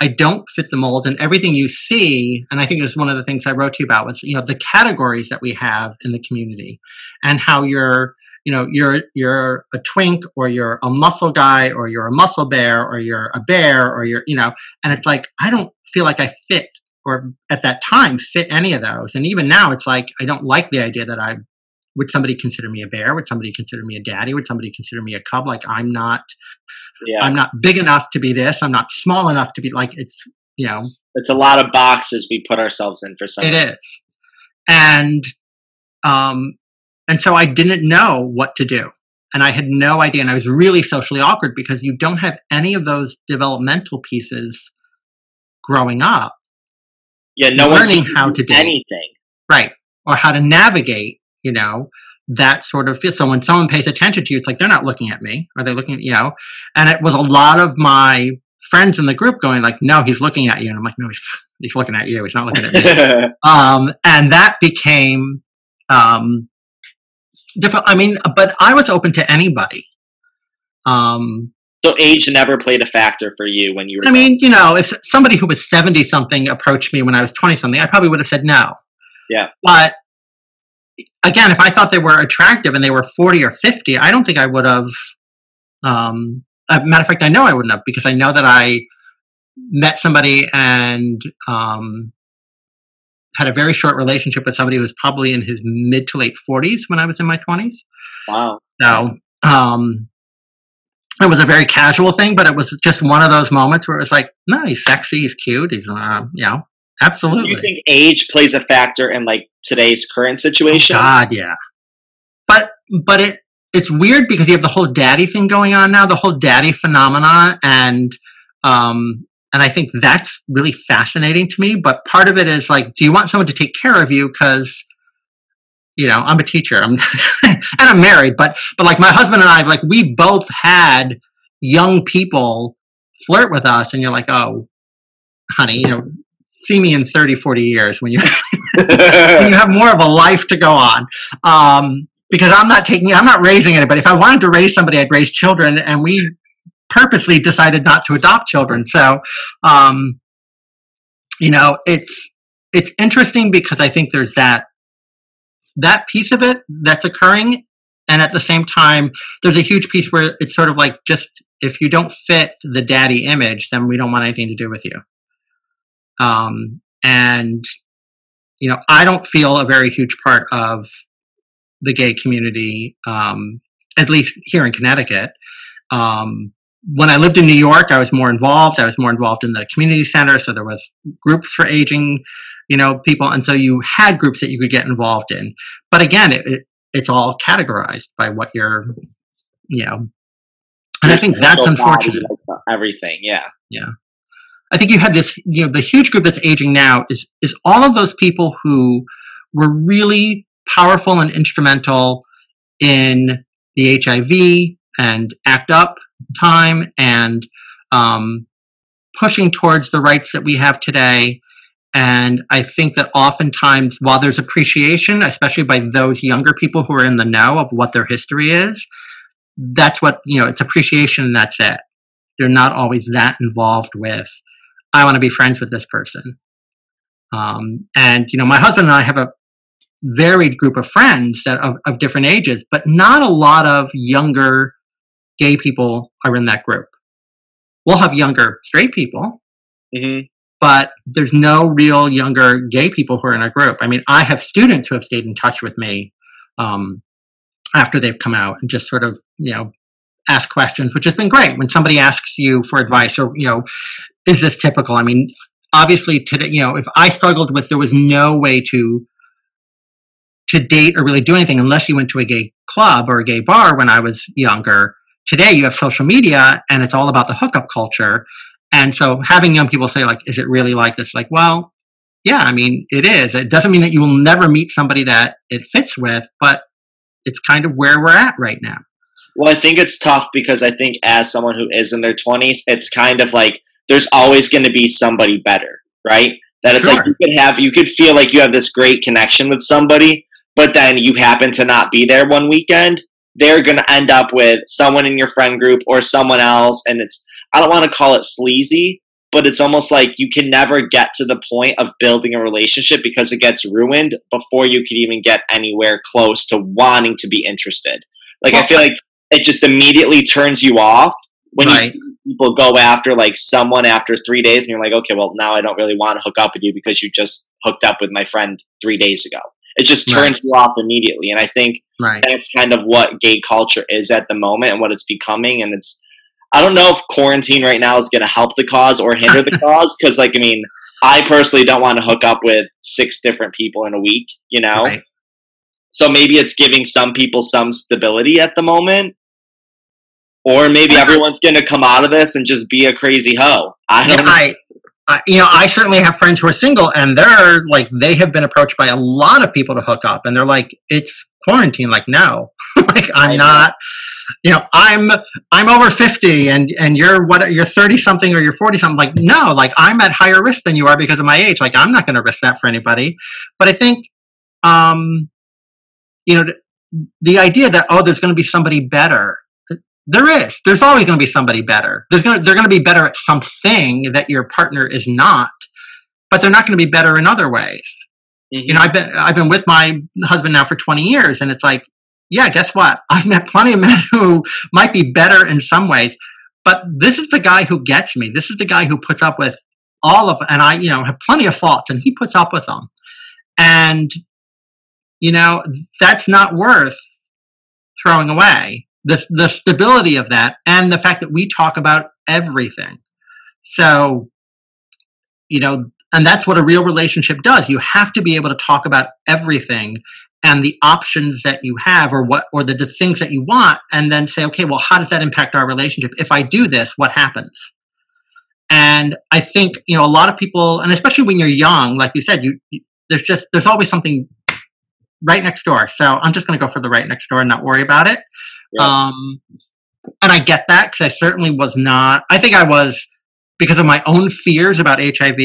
I don't fit the mold and everything you see. And I think it was one of the things I wrote to you about was, you know, the categories that we have in the community and how you're, you know, you're, you're a twink or you're a muscle guy or you're a muscle bear or you're a bear or you're, you know, and it's like, I don't feel like I fit or at that time fit any of those. And even now it's like, I don't like the idea that I would somebody consider me a bear? Would somebody consider me a daddy? Would somebody consider me a cub? Like I'm not, Yeah. I'm not big enough to be this. I'm not small enough to be like it's, you know, it's a lot of boxes we put ourselves in for some. it is. And, um, and so I didn't know what to do. And I had no idea. And I was really socially awkward because you don't have any of those developmental pieces growing up. Yeah, no learning how to date. anything. right or how to navigate you know that sort of feel so when someone pays attention to you it's like they're not looking at me are they looking at you know and it was a lot of my friends in the group going like no he's looking at you and i'm like no he's, he's looking at you he's not looking at me *laughs* um and that became um different i mean but i was open to anybody um so age never played a factor for you when you were. I mean, you know, if somebody who was 70 something approached me when I was 20 something, I probably would have said no. Yeah. But again, if I thought they were attractive and they were 40 or 50, I don't think I would have. Um, a matter of fact, I know I wouldn't have because I know that I met somebody and um, had a very short relationship with somebody who was probably in his mid to late 40s when I was in my 20s. wow. So um, it was a very casual thing, but it was just one of those moments where it was like, no, he's sexy, he's cute, he's, uh, you know, absolutely. Do you think age plays a factor in like today's current situation? God, yeah. But but it it's weird because you have the whole daddy thing going on now, the whole daddy phenomena, and um, and I think that's really fascinating to me. But part of it is like, do you want someone to take care of you? Because you know, I'm a teacher, I'm *laughs* and I'm married, but but like my husband and I, like we both had young people flirt with us, and you're like, oh, honey, you know, see me in 30, 40 years when you *laughs* when you have more of a life to go on. Um, because I'm not taking, I'm not raising anybody. If I wanted to raise somebody, I'd raise children, and we purposely decided not to adopt children. So, um, you know, it's it's interesting because I think there's that that piece of it that's occurring, and at the same time, there's a huge piece where it's sort of like just if you don't fit the daddy image, then we don't want anything to do with you. Um, and you know, I don't feel a very huge part of the gay community, um, at least here in Connecticut. Um, when I lived in New York, I was more involved. I was more involved in the community center, so there was groups for aging, you know, people, and so you had groups that you could get involved in. But again, it, it, it's all categorized by what you're, you know, and I think that's unfortunate. Everything, yeah, yeah. I think you had this, you know, the huge group that's aging now is is all of those people who were really powerful and instrumental in the HIV and ACT UP time and um, pushing towards the rights that we have today. And I think that oftentimes, while there's appreciation, especially by those younger people who are in the know of what their history is, that's what, you know, it's appreciation and that's it. They're not always that involved with, I want to be friends with this person. Um, and, you know, my husband and I have a varied group of friends that of, of different ages, but not a lot of younger gay people are in that group. We'll have younger straight people, mm-hmm. but there's no real younger gay people who are in our group. I mean, I have students who have stayed in touch with me um, after they've come out and just sort of, you know, ask questions, which has been great. When somebody asks you for advice or, you know, is this typical? I mean, obviously today, you know, if I struggled with, there was no way to to date or really do anything unless you went to a gay club or a gay bar when I was younger. Today you have social media and it's all about the hookup culture. And so having young people say like, is it really like this? Like, well, yeah, I mean, it is. It doesn't mean that you will never meet somebody that it fits with, but it's kind of where we're at right now. Well, I think it's tough because I think as someone who is in their 20s, it's kind of like there's always going to be somebody better, right? That it's sure. like you could have, you could feel like you have this great connection with somebody, but then you happen to not be there one weekend, they're going to end up with someone in your friend group or someone else. And it's, I don't want to call it sleazy, but it's almost like you can never get to the point of building a relationship because it gets ruined before you can even get anywhere close to wanting to be interested. Like, well, I feel like it just immediately turns you off when right. you see people go after like someone after three days and you're like, okay, well, now I don't really want to hook up with you because you just hooked up with my friend three days ago. It just turns right. you off immediately. And I think right. that's kind of what gay culture is at the moment and what it's becoming. And it's, I don't know if quarantine right now is going to help the cause or hinder the *laughs* cause. Cause like, I mean, I personally don't want to hook up with six different people in a week, you know? Right. So maybe it's giving some people some stability at the moment. Or maybe everyone's going to come out of this and just be a crazy hoe. I don't yeah, I, uh, you know, I certainly have friends who are single, and they're like they have been approached by a lot of people to hook up, and they're like, "It's quarantine." Like, no, *laughs* like I'm not. You know, I'm I'm over fifty, and and you're what you're thirty something or you're forty something. Like, no, like I'm at higher risk than you are because of my age. Like, I'm not going to risk that for anybody. But I think, um, you know, the idea that oh, there's going to be somebody better there is. There's always going to be somebody better. There's going to, they're going to be better at something that your partner is not, but they're not going to be better in other ways. Mm-hmm. You know, I've been I've been with my husband now for 20 years, and it's like, yeah, guess what? *laughs* I've met plenty of men who might be better in some ways, but this is the guy who gets me. This is the guy who puts up with all of, and I, you know, have plenty of faults, and he puts up with them, and you know, that's not worth throwing away the the stability of that and the fact that we talk about everything. So, you know, and that's what a real relationship does. You have to be able to talk about everything and the options that you have or what or the, the things that you want and then say okay well how does that impact our relationship if i do this what happens and i think you know a lot of people and especially when you're young like you said you, you there's just there's always something right next door so i'm just going to go for the right next door and not worry about it Yeah. um and i get that because i certainly was not i think i was because of my own fears about hiv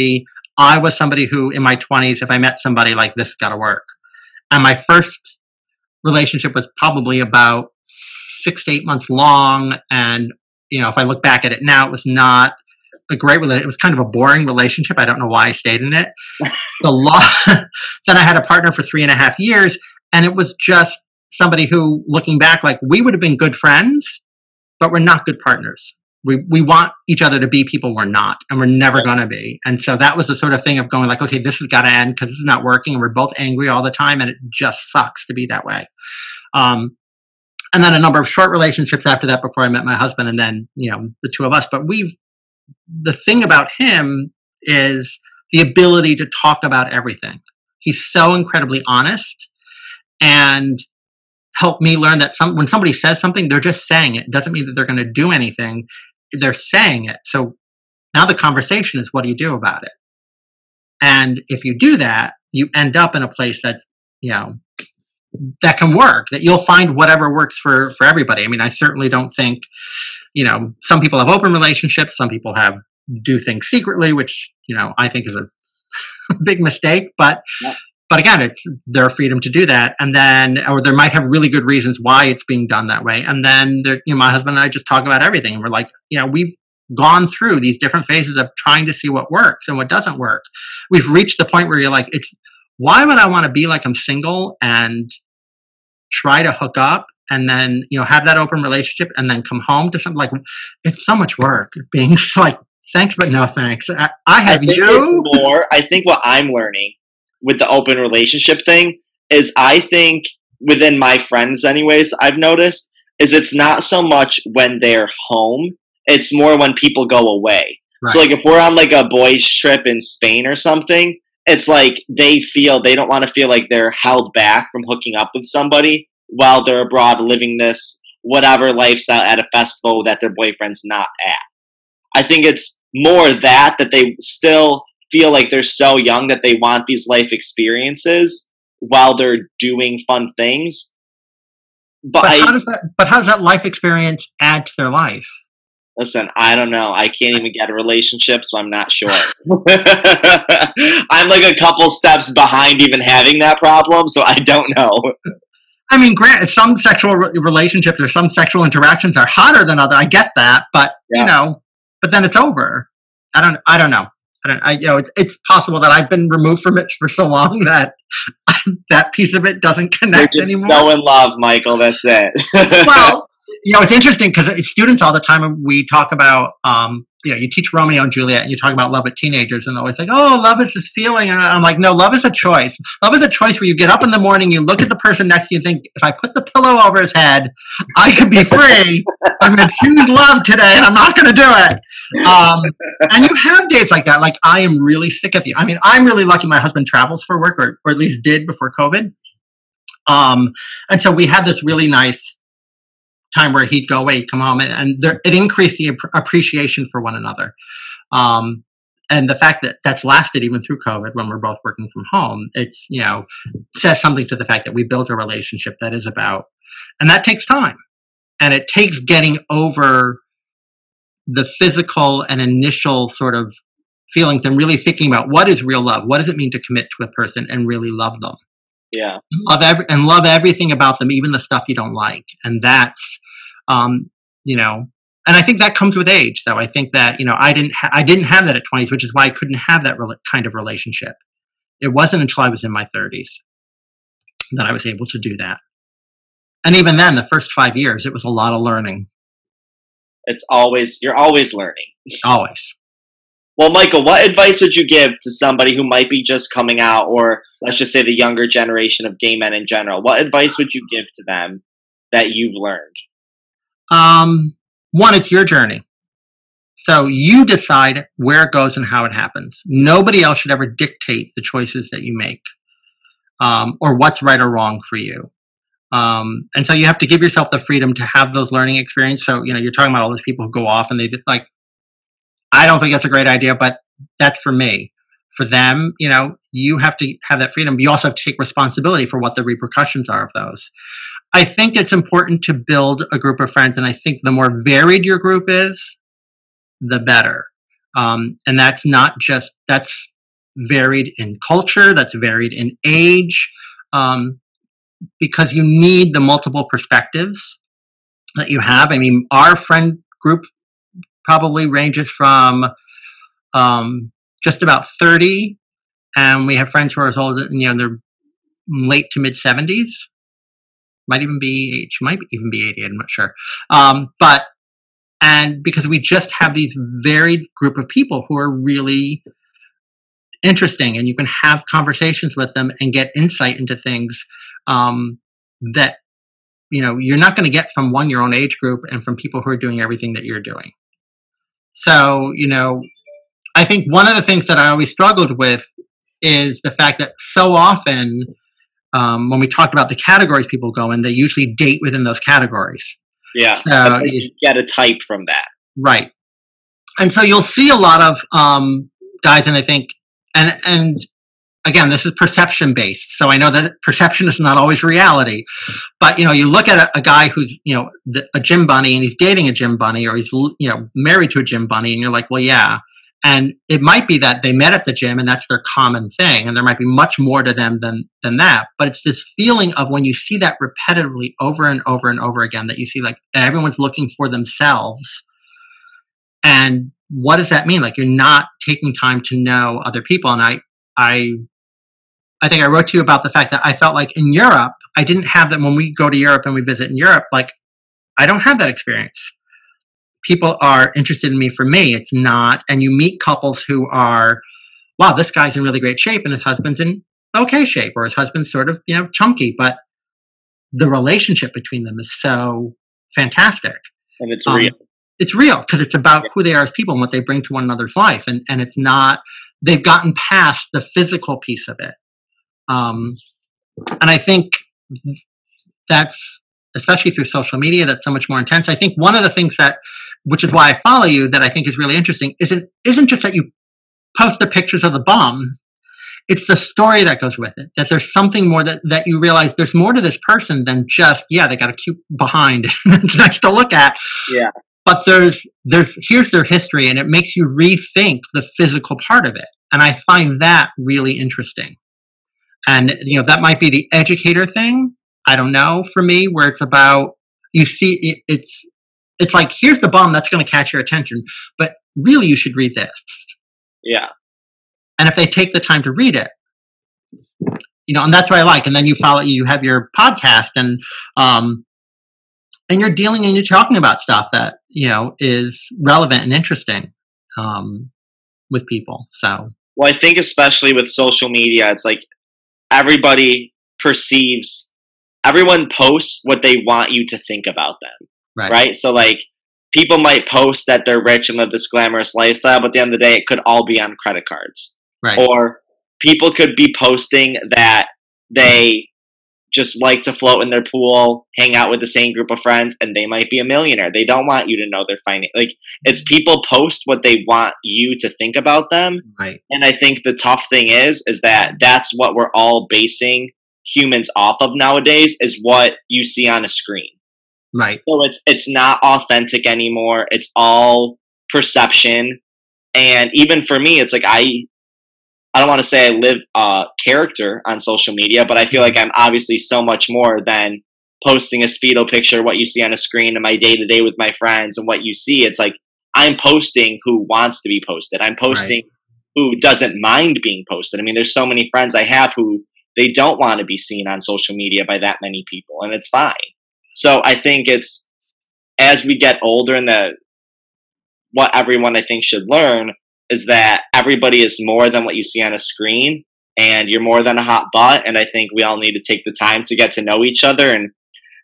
i was somebody who in my 20s if i met somebody like this got to work and my first relationship was probably about six to eight months long. And, you know, if I look back at it now, it was not a great relationship. It was kind of a boring relationship. I don't know why I stayed in it. *laughs* the law, *laughs* then I had a partner for three and a half years. And it was just somebody who, looking back, like we would have been good friends, but we're not good partners. We, we want each other to be people we're not, and we're never going to be. And so that was the sort of thing of going like, okay, this has got to end because this is not working. And we're both angry all the time, and it just sucks to be that way. Um, and then a number of short relationships after that before I met my husband, and then you know the two of us. But we've the thing about him is the ability to talk about everything. He's so incredibly honest, and helped me learn that some when somebody says something, they're just saying it. It doesn't mean that they're going to do anything. They're saying it. So now the conversation is what do you do about it? And if you do that, you end up in a place that, you know, that can work, that you'll find whatever works for, for everybody. I mean, I certainly don't think, you know, some people have open relationships, some people have do things secretly, which, you know, I think is a *laughs* big mistake, but, Yeah. but again, it's their freedom to do that. And then, or there might have really good reasons why it's being done that way. And then there, you know, my husband and I just talk about everything. And we're like, you know, we've gone through these different phases of trying to see what works and what doesn't work. We've reached the point where you're like, it's why would I want to be like I'm single and try to hook up and then you know have that open relationship and then come home to something like it's so much work being *laughs* like thanks but no thanks. I, I have think you. more. I think what I'm learning with the open relationship thing is I think within my friends, anyways, I've noticed is it's not so much when they're home. It's more when people go away. So like if we're on like a boys trip in Spain or something, it's like they feel they don't want to feel like they're held back from hooking up with somebody while they're abroad living this whatever lifestyle at a festival that their boyfriend's not at. I think it's more that that they still feel like they're so young that they want these life experiences while they're doing fun things. But, But I how does that? But how does that life experience add to their life? Listen, I don't know. I can't even get a relationship, so I'm not sure. *laughs* I'm like a couple steps behind even having that problem, so I don't know. I mean, grant some sexual re- relationships or some sexual interactions are hotter than other. I get that, but Yeah. you know, but then it's over. I don't. I don't know. I don't. I, you know, it's it's possible that I've been removed from it for so long that *laughs* that piece of it doesn't connect just anymore. so in love, Michael. That's it. well, you know, it's interesting because students all the time we talk about, um, you know, you teach Romeo and Juliet and you talk about love with teenagers and they're always like, oh, love is this feeling. And I'm like, no, love is a choice. Love is a choice where you get up in the morning, you look at the person next to you and think, if I put the pillow over his head, I could be free. I'm going to choose love today and I'm not going to do it. Um, and you have days like that. Like, I am really sick of you. I mean, I'm really lucky my husband travels for work or, or at least did before COVID. Um, and so we had this really nice time where he'd go away, come home, and, and there, it increased the ap- appreciation for one another. Um, and the fact that that's lasted even through COVID when we're both working from home, it's, you know, says something to the fact that we built a relationship that is about, and that takes time. And it takes getting over the physical and initial sort of feelings and really thinking about what is real love? What does it mean to commit to a person and really love them? Yeah. love every and love everything about them, even the stuff you don't like. And that's, um, you know, and I think that comes with age. Though I think that you know I didn't ha- I didn't have that at twenties, which is why I couldn't have that rela- kind of relationship. It wasn't until I was in my thirties that I was able to do that. And even then, the first five years, it was a lot of learning. It's always you're always learning. Always. Well, Michael, what advice would you give to somebody who might be just coming out, or let's just say the younger generation of gay men in general? What advice would you give to them that you've learned? Um, one, it's your journey. So you decide where it goes and how it happens. Nobody else should ever dictate the choices that you make. um, or what's right or wrong for you. Um, and so you have to give yourself the freedom to have those learning experiences. So, you know, you're talking about all these people who go off and they just like, I don't think that's a great idea, but that's for me. For them, you know, you have to have that freedom. You also have to take responsibility for what the repercussions are of those. I think it's important to build a group of friends, and I think the more varied your group is, the better. Um, and that's not just that's varied in culture, that's varied in age, um, because you need the multiple perspectives that you have. I mean, our friend group probably ranges from um, just about 30, and we have friends who are as old, as you know, they're late to mid 70s. Might even be, might even be 80, I'm not sure. Um, but, and because we just have these varied group of people who are really interesting and you can have conversations with them and get insight into things um, that you know you're not going to get from one your own age group and from people who are doing everything that you're doing so you know i think one of the things that i always struggled with is the fact that so often um, when we talk about the categories people go in they usually date within those categories Yeah. so you get a type from that. Right. And so you'll see a lot of um, guys, and I think, and and again, this is perception based. So I know that perception is not always reality, but you know, you look at a, a guy who's you know the, a gym bunny, and he's dating a gym bunny, or he's you know married to a gym bunny, and you're like, well, yeah. And it might be that they met at the gym, and that's their common thing, and there might be much more to them than than that. But it's this feeling of when you see that repetitively over and over and over again, that you see like everyone's looking for themselves and what does that mean like you're not taking time to know other people and i i i think i wrote to you about the fact that i felt like in europe i didn't have that when we go to europe and we visit in europe like i don't have that experience. People are interested in me for me. It's not and you meet couples who are wow this guy's in really great shape and his husband's in okay shape or his husband's sort of you know chunky but the relationship between them is so fantastic. And it's Um, real. it's real because it's about who they are as people and what they bring to one another's life and and it's not they've gotten past the physical piece of it. Um and i think that's especially through social media that's so much more intense. I think one of the things that which is why i follow you that i think is really interesting isn't isn't just that you post the pictures of the bum. It's the story that goes with it that there's something more that, that you realize there's more to this person than just yeah they got a cute behind *laughs* that's nice to look at. Yeah. But there's there's here's their history and it makes you rethink the physical part of it. And i find that really interesting. And you know that might be the educator thing. I don't know for me where it's about you see it, it's it's like here's the bomb that's going to catch your attention but really you should read this. Yeah. and if they take the time to read it you know and that's what i like. And then you follow you have your podcast and um and you're dealing and you're talking about stuff that you know is relevant and interesting um with people so Well, I think especially with social media, it's like everybody perceives, everyone posts what they want you to think about them, right right? So, like, people might post that they're rich and live this glamorous lifestyle, but at the end of the day, it could all be on credit cards. right Or people could be posting that they just like to float in their pool, hang out with the same group of friends, and they might be a millionaire. They don't want you to know their finance. Like, it's people post what they want you to think about them. right And I think the tough thing is, is that that's what we're all basing humans off of nowadays is what you see on a screen. right So it's it's not authentic anymore. It's all perception. And even for me, it's like I I don't want to say I live uh character on social media, but I feel like I'm obviously so much more than posting a speedo picture, what you see on a screen and my day to day with my friends and what you see. It's like I'm posting who wants to be posted. I'm posting who doesn't mind being posted. I mean, there's so many friends I have who they don't want to be seen on social media by that many people, and it's fine. So I think it's as we get older and the what everyone I think should learn is that everybody is more than what you see on a screen and you're more than a hot butt and I think we all need to take the time to get to know each other and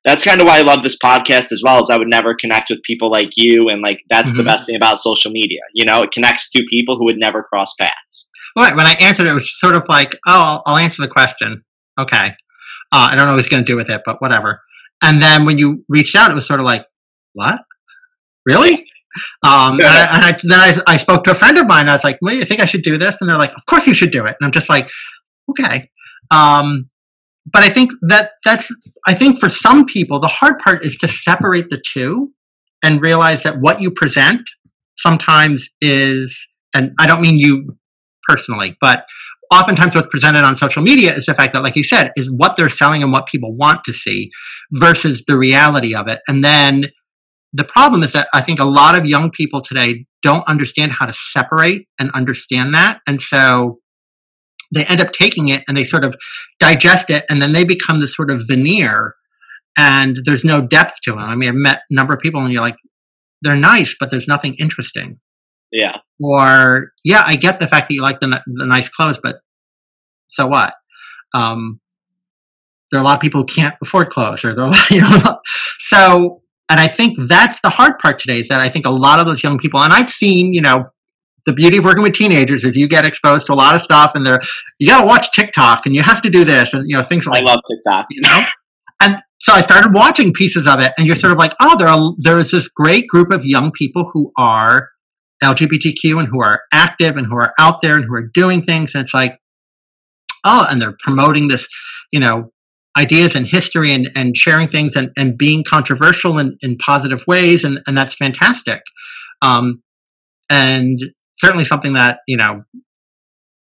that's kind of why I love this podcast as well as I would never connect with people like you and like that's the Mhm. best thing about social media. You know, it connects two people who would never cross paths. right when i answered it, it was sort of like oh i'll, I'll answer the question okay. Uh, I don't know what he's going to do with it, but whatever. And then when you reached out, it was sort of like, what? Really? Um, and I, and I, then I, I spoke to a friend of mine. I was like, well, you think I should do this? And they're like, of course you should do it. And I'm just like, okay. Um, but I think that that's, I think for some people, the hard part is to separate the two and realize that what you present sometimes is, and I don't mean you personally, but oftentimes what's presented on social media is the fact that, like you said, is what they're selling and what people want to see versus the reality of it. And then the problem is that I think a lot of young people today don't understand how to separate and understand that. And so they end up taking it and they sort of digest it and then they become this sort of veneer and there's no depth to them. I mean, I've met a number of people and you're like, they're nice, but there's nothing interesting. Yeah. Or, yeah, I get the fact that you like the, the nice clothes, but so what? Um, there are a lot of people who can't afford clothes or they're, *laughs* you know, so, and I think that's the hard part today is that I think a lot of those young people, and I've seen, you know, the beauty of working with teenagers is you get exposed to a lot of stuff and they're, you got to watch TikTok and you have to do this and, you know, things like I love TikTok. you know? And so I started watching pieces of it, and you're sort of like, oh, there are there is this great group of young people who are LGBTQ and who are active and who are out there and who are doing things, and it's like, oh, and they're promoting this, you know, ideas and history and, and sharing things and, and being controversial in, in positive ways, and, and that's fantastic. Um, and certainly something that, you know,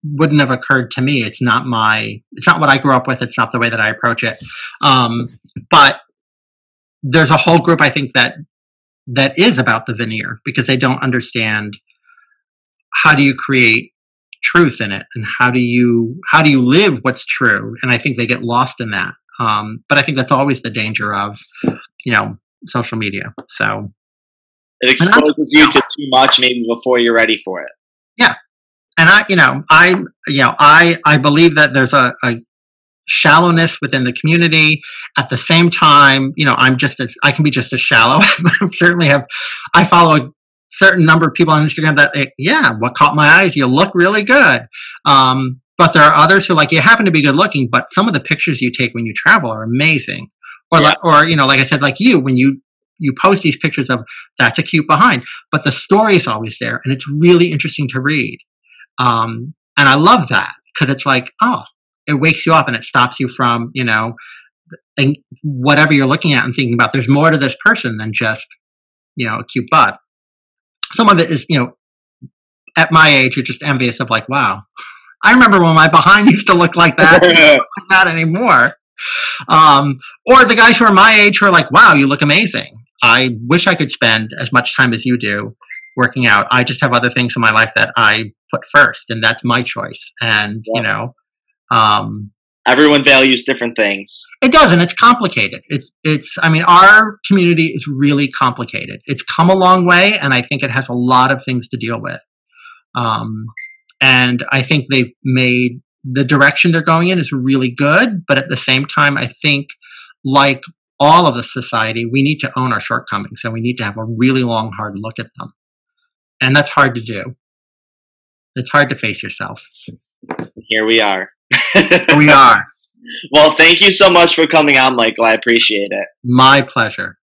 wouldn't have occurred to me. It's not my, it's not what I grew up with. It's not the way that I approach it. Um, but there's a whole group I think that that is about the veneer because they don't understand how do you create truth in it and how do you how do you live what's true and i think they get lost in that um, but i think that's always the danger of you know social media so It exposes you to too much maybe before you're ready for it. Yeah. And I, you know, I, you know, I, I believe that there's a, a shallowness within the community. At the same time, you know, I'm just, as, I can be just as shallow. *laughs* I certainly have, I follow a certain number of people on Instagram that, eh, yeah, what caught my eyes, you look really good. Um, but there are others who like, you happen to be good looking, but some of the pictures you take when you travel are amazing. Or, Yeah. like, or, you know, like I said, like you, when you, you post these pictures of that's a cute behind, but the story is always there and it's really interesting to read. Um, and I love that because it's like, oh, it wakes you up and it stops you from, you know, and whatever you're looking at and thinking about. There's more to this person than just, you know, a cute butt. Some of it is, you know, at my age, you're just envious of like, wow, I remember when my behind *laughs* used to look like that. *laughs* Not like that anymore. Um, or the guys who are my age who are like, wow, you look amazing. I wish I could spend as much time as you do working out. I just have other things in my life that I put first, and that's my choice. And, you know, um, Everyone values different things. it does, and it's complicated. It's, it's, I mean, our community is really complicated. It's come a long way, and I think it has a lot of things to deal with. Um, and I think they've made the direction they're going in is really good, but at the same time, I think, like all of the society, we need to own our shortcomings, and we need to have a really long, hard look at them. And that's hard to do. It's hard to face yourself. Here we are. *laughs* We are. well, thank you so much for coming on, Michael. I appreciate it. My pleasure.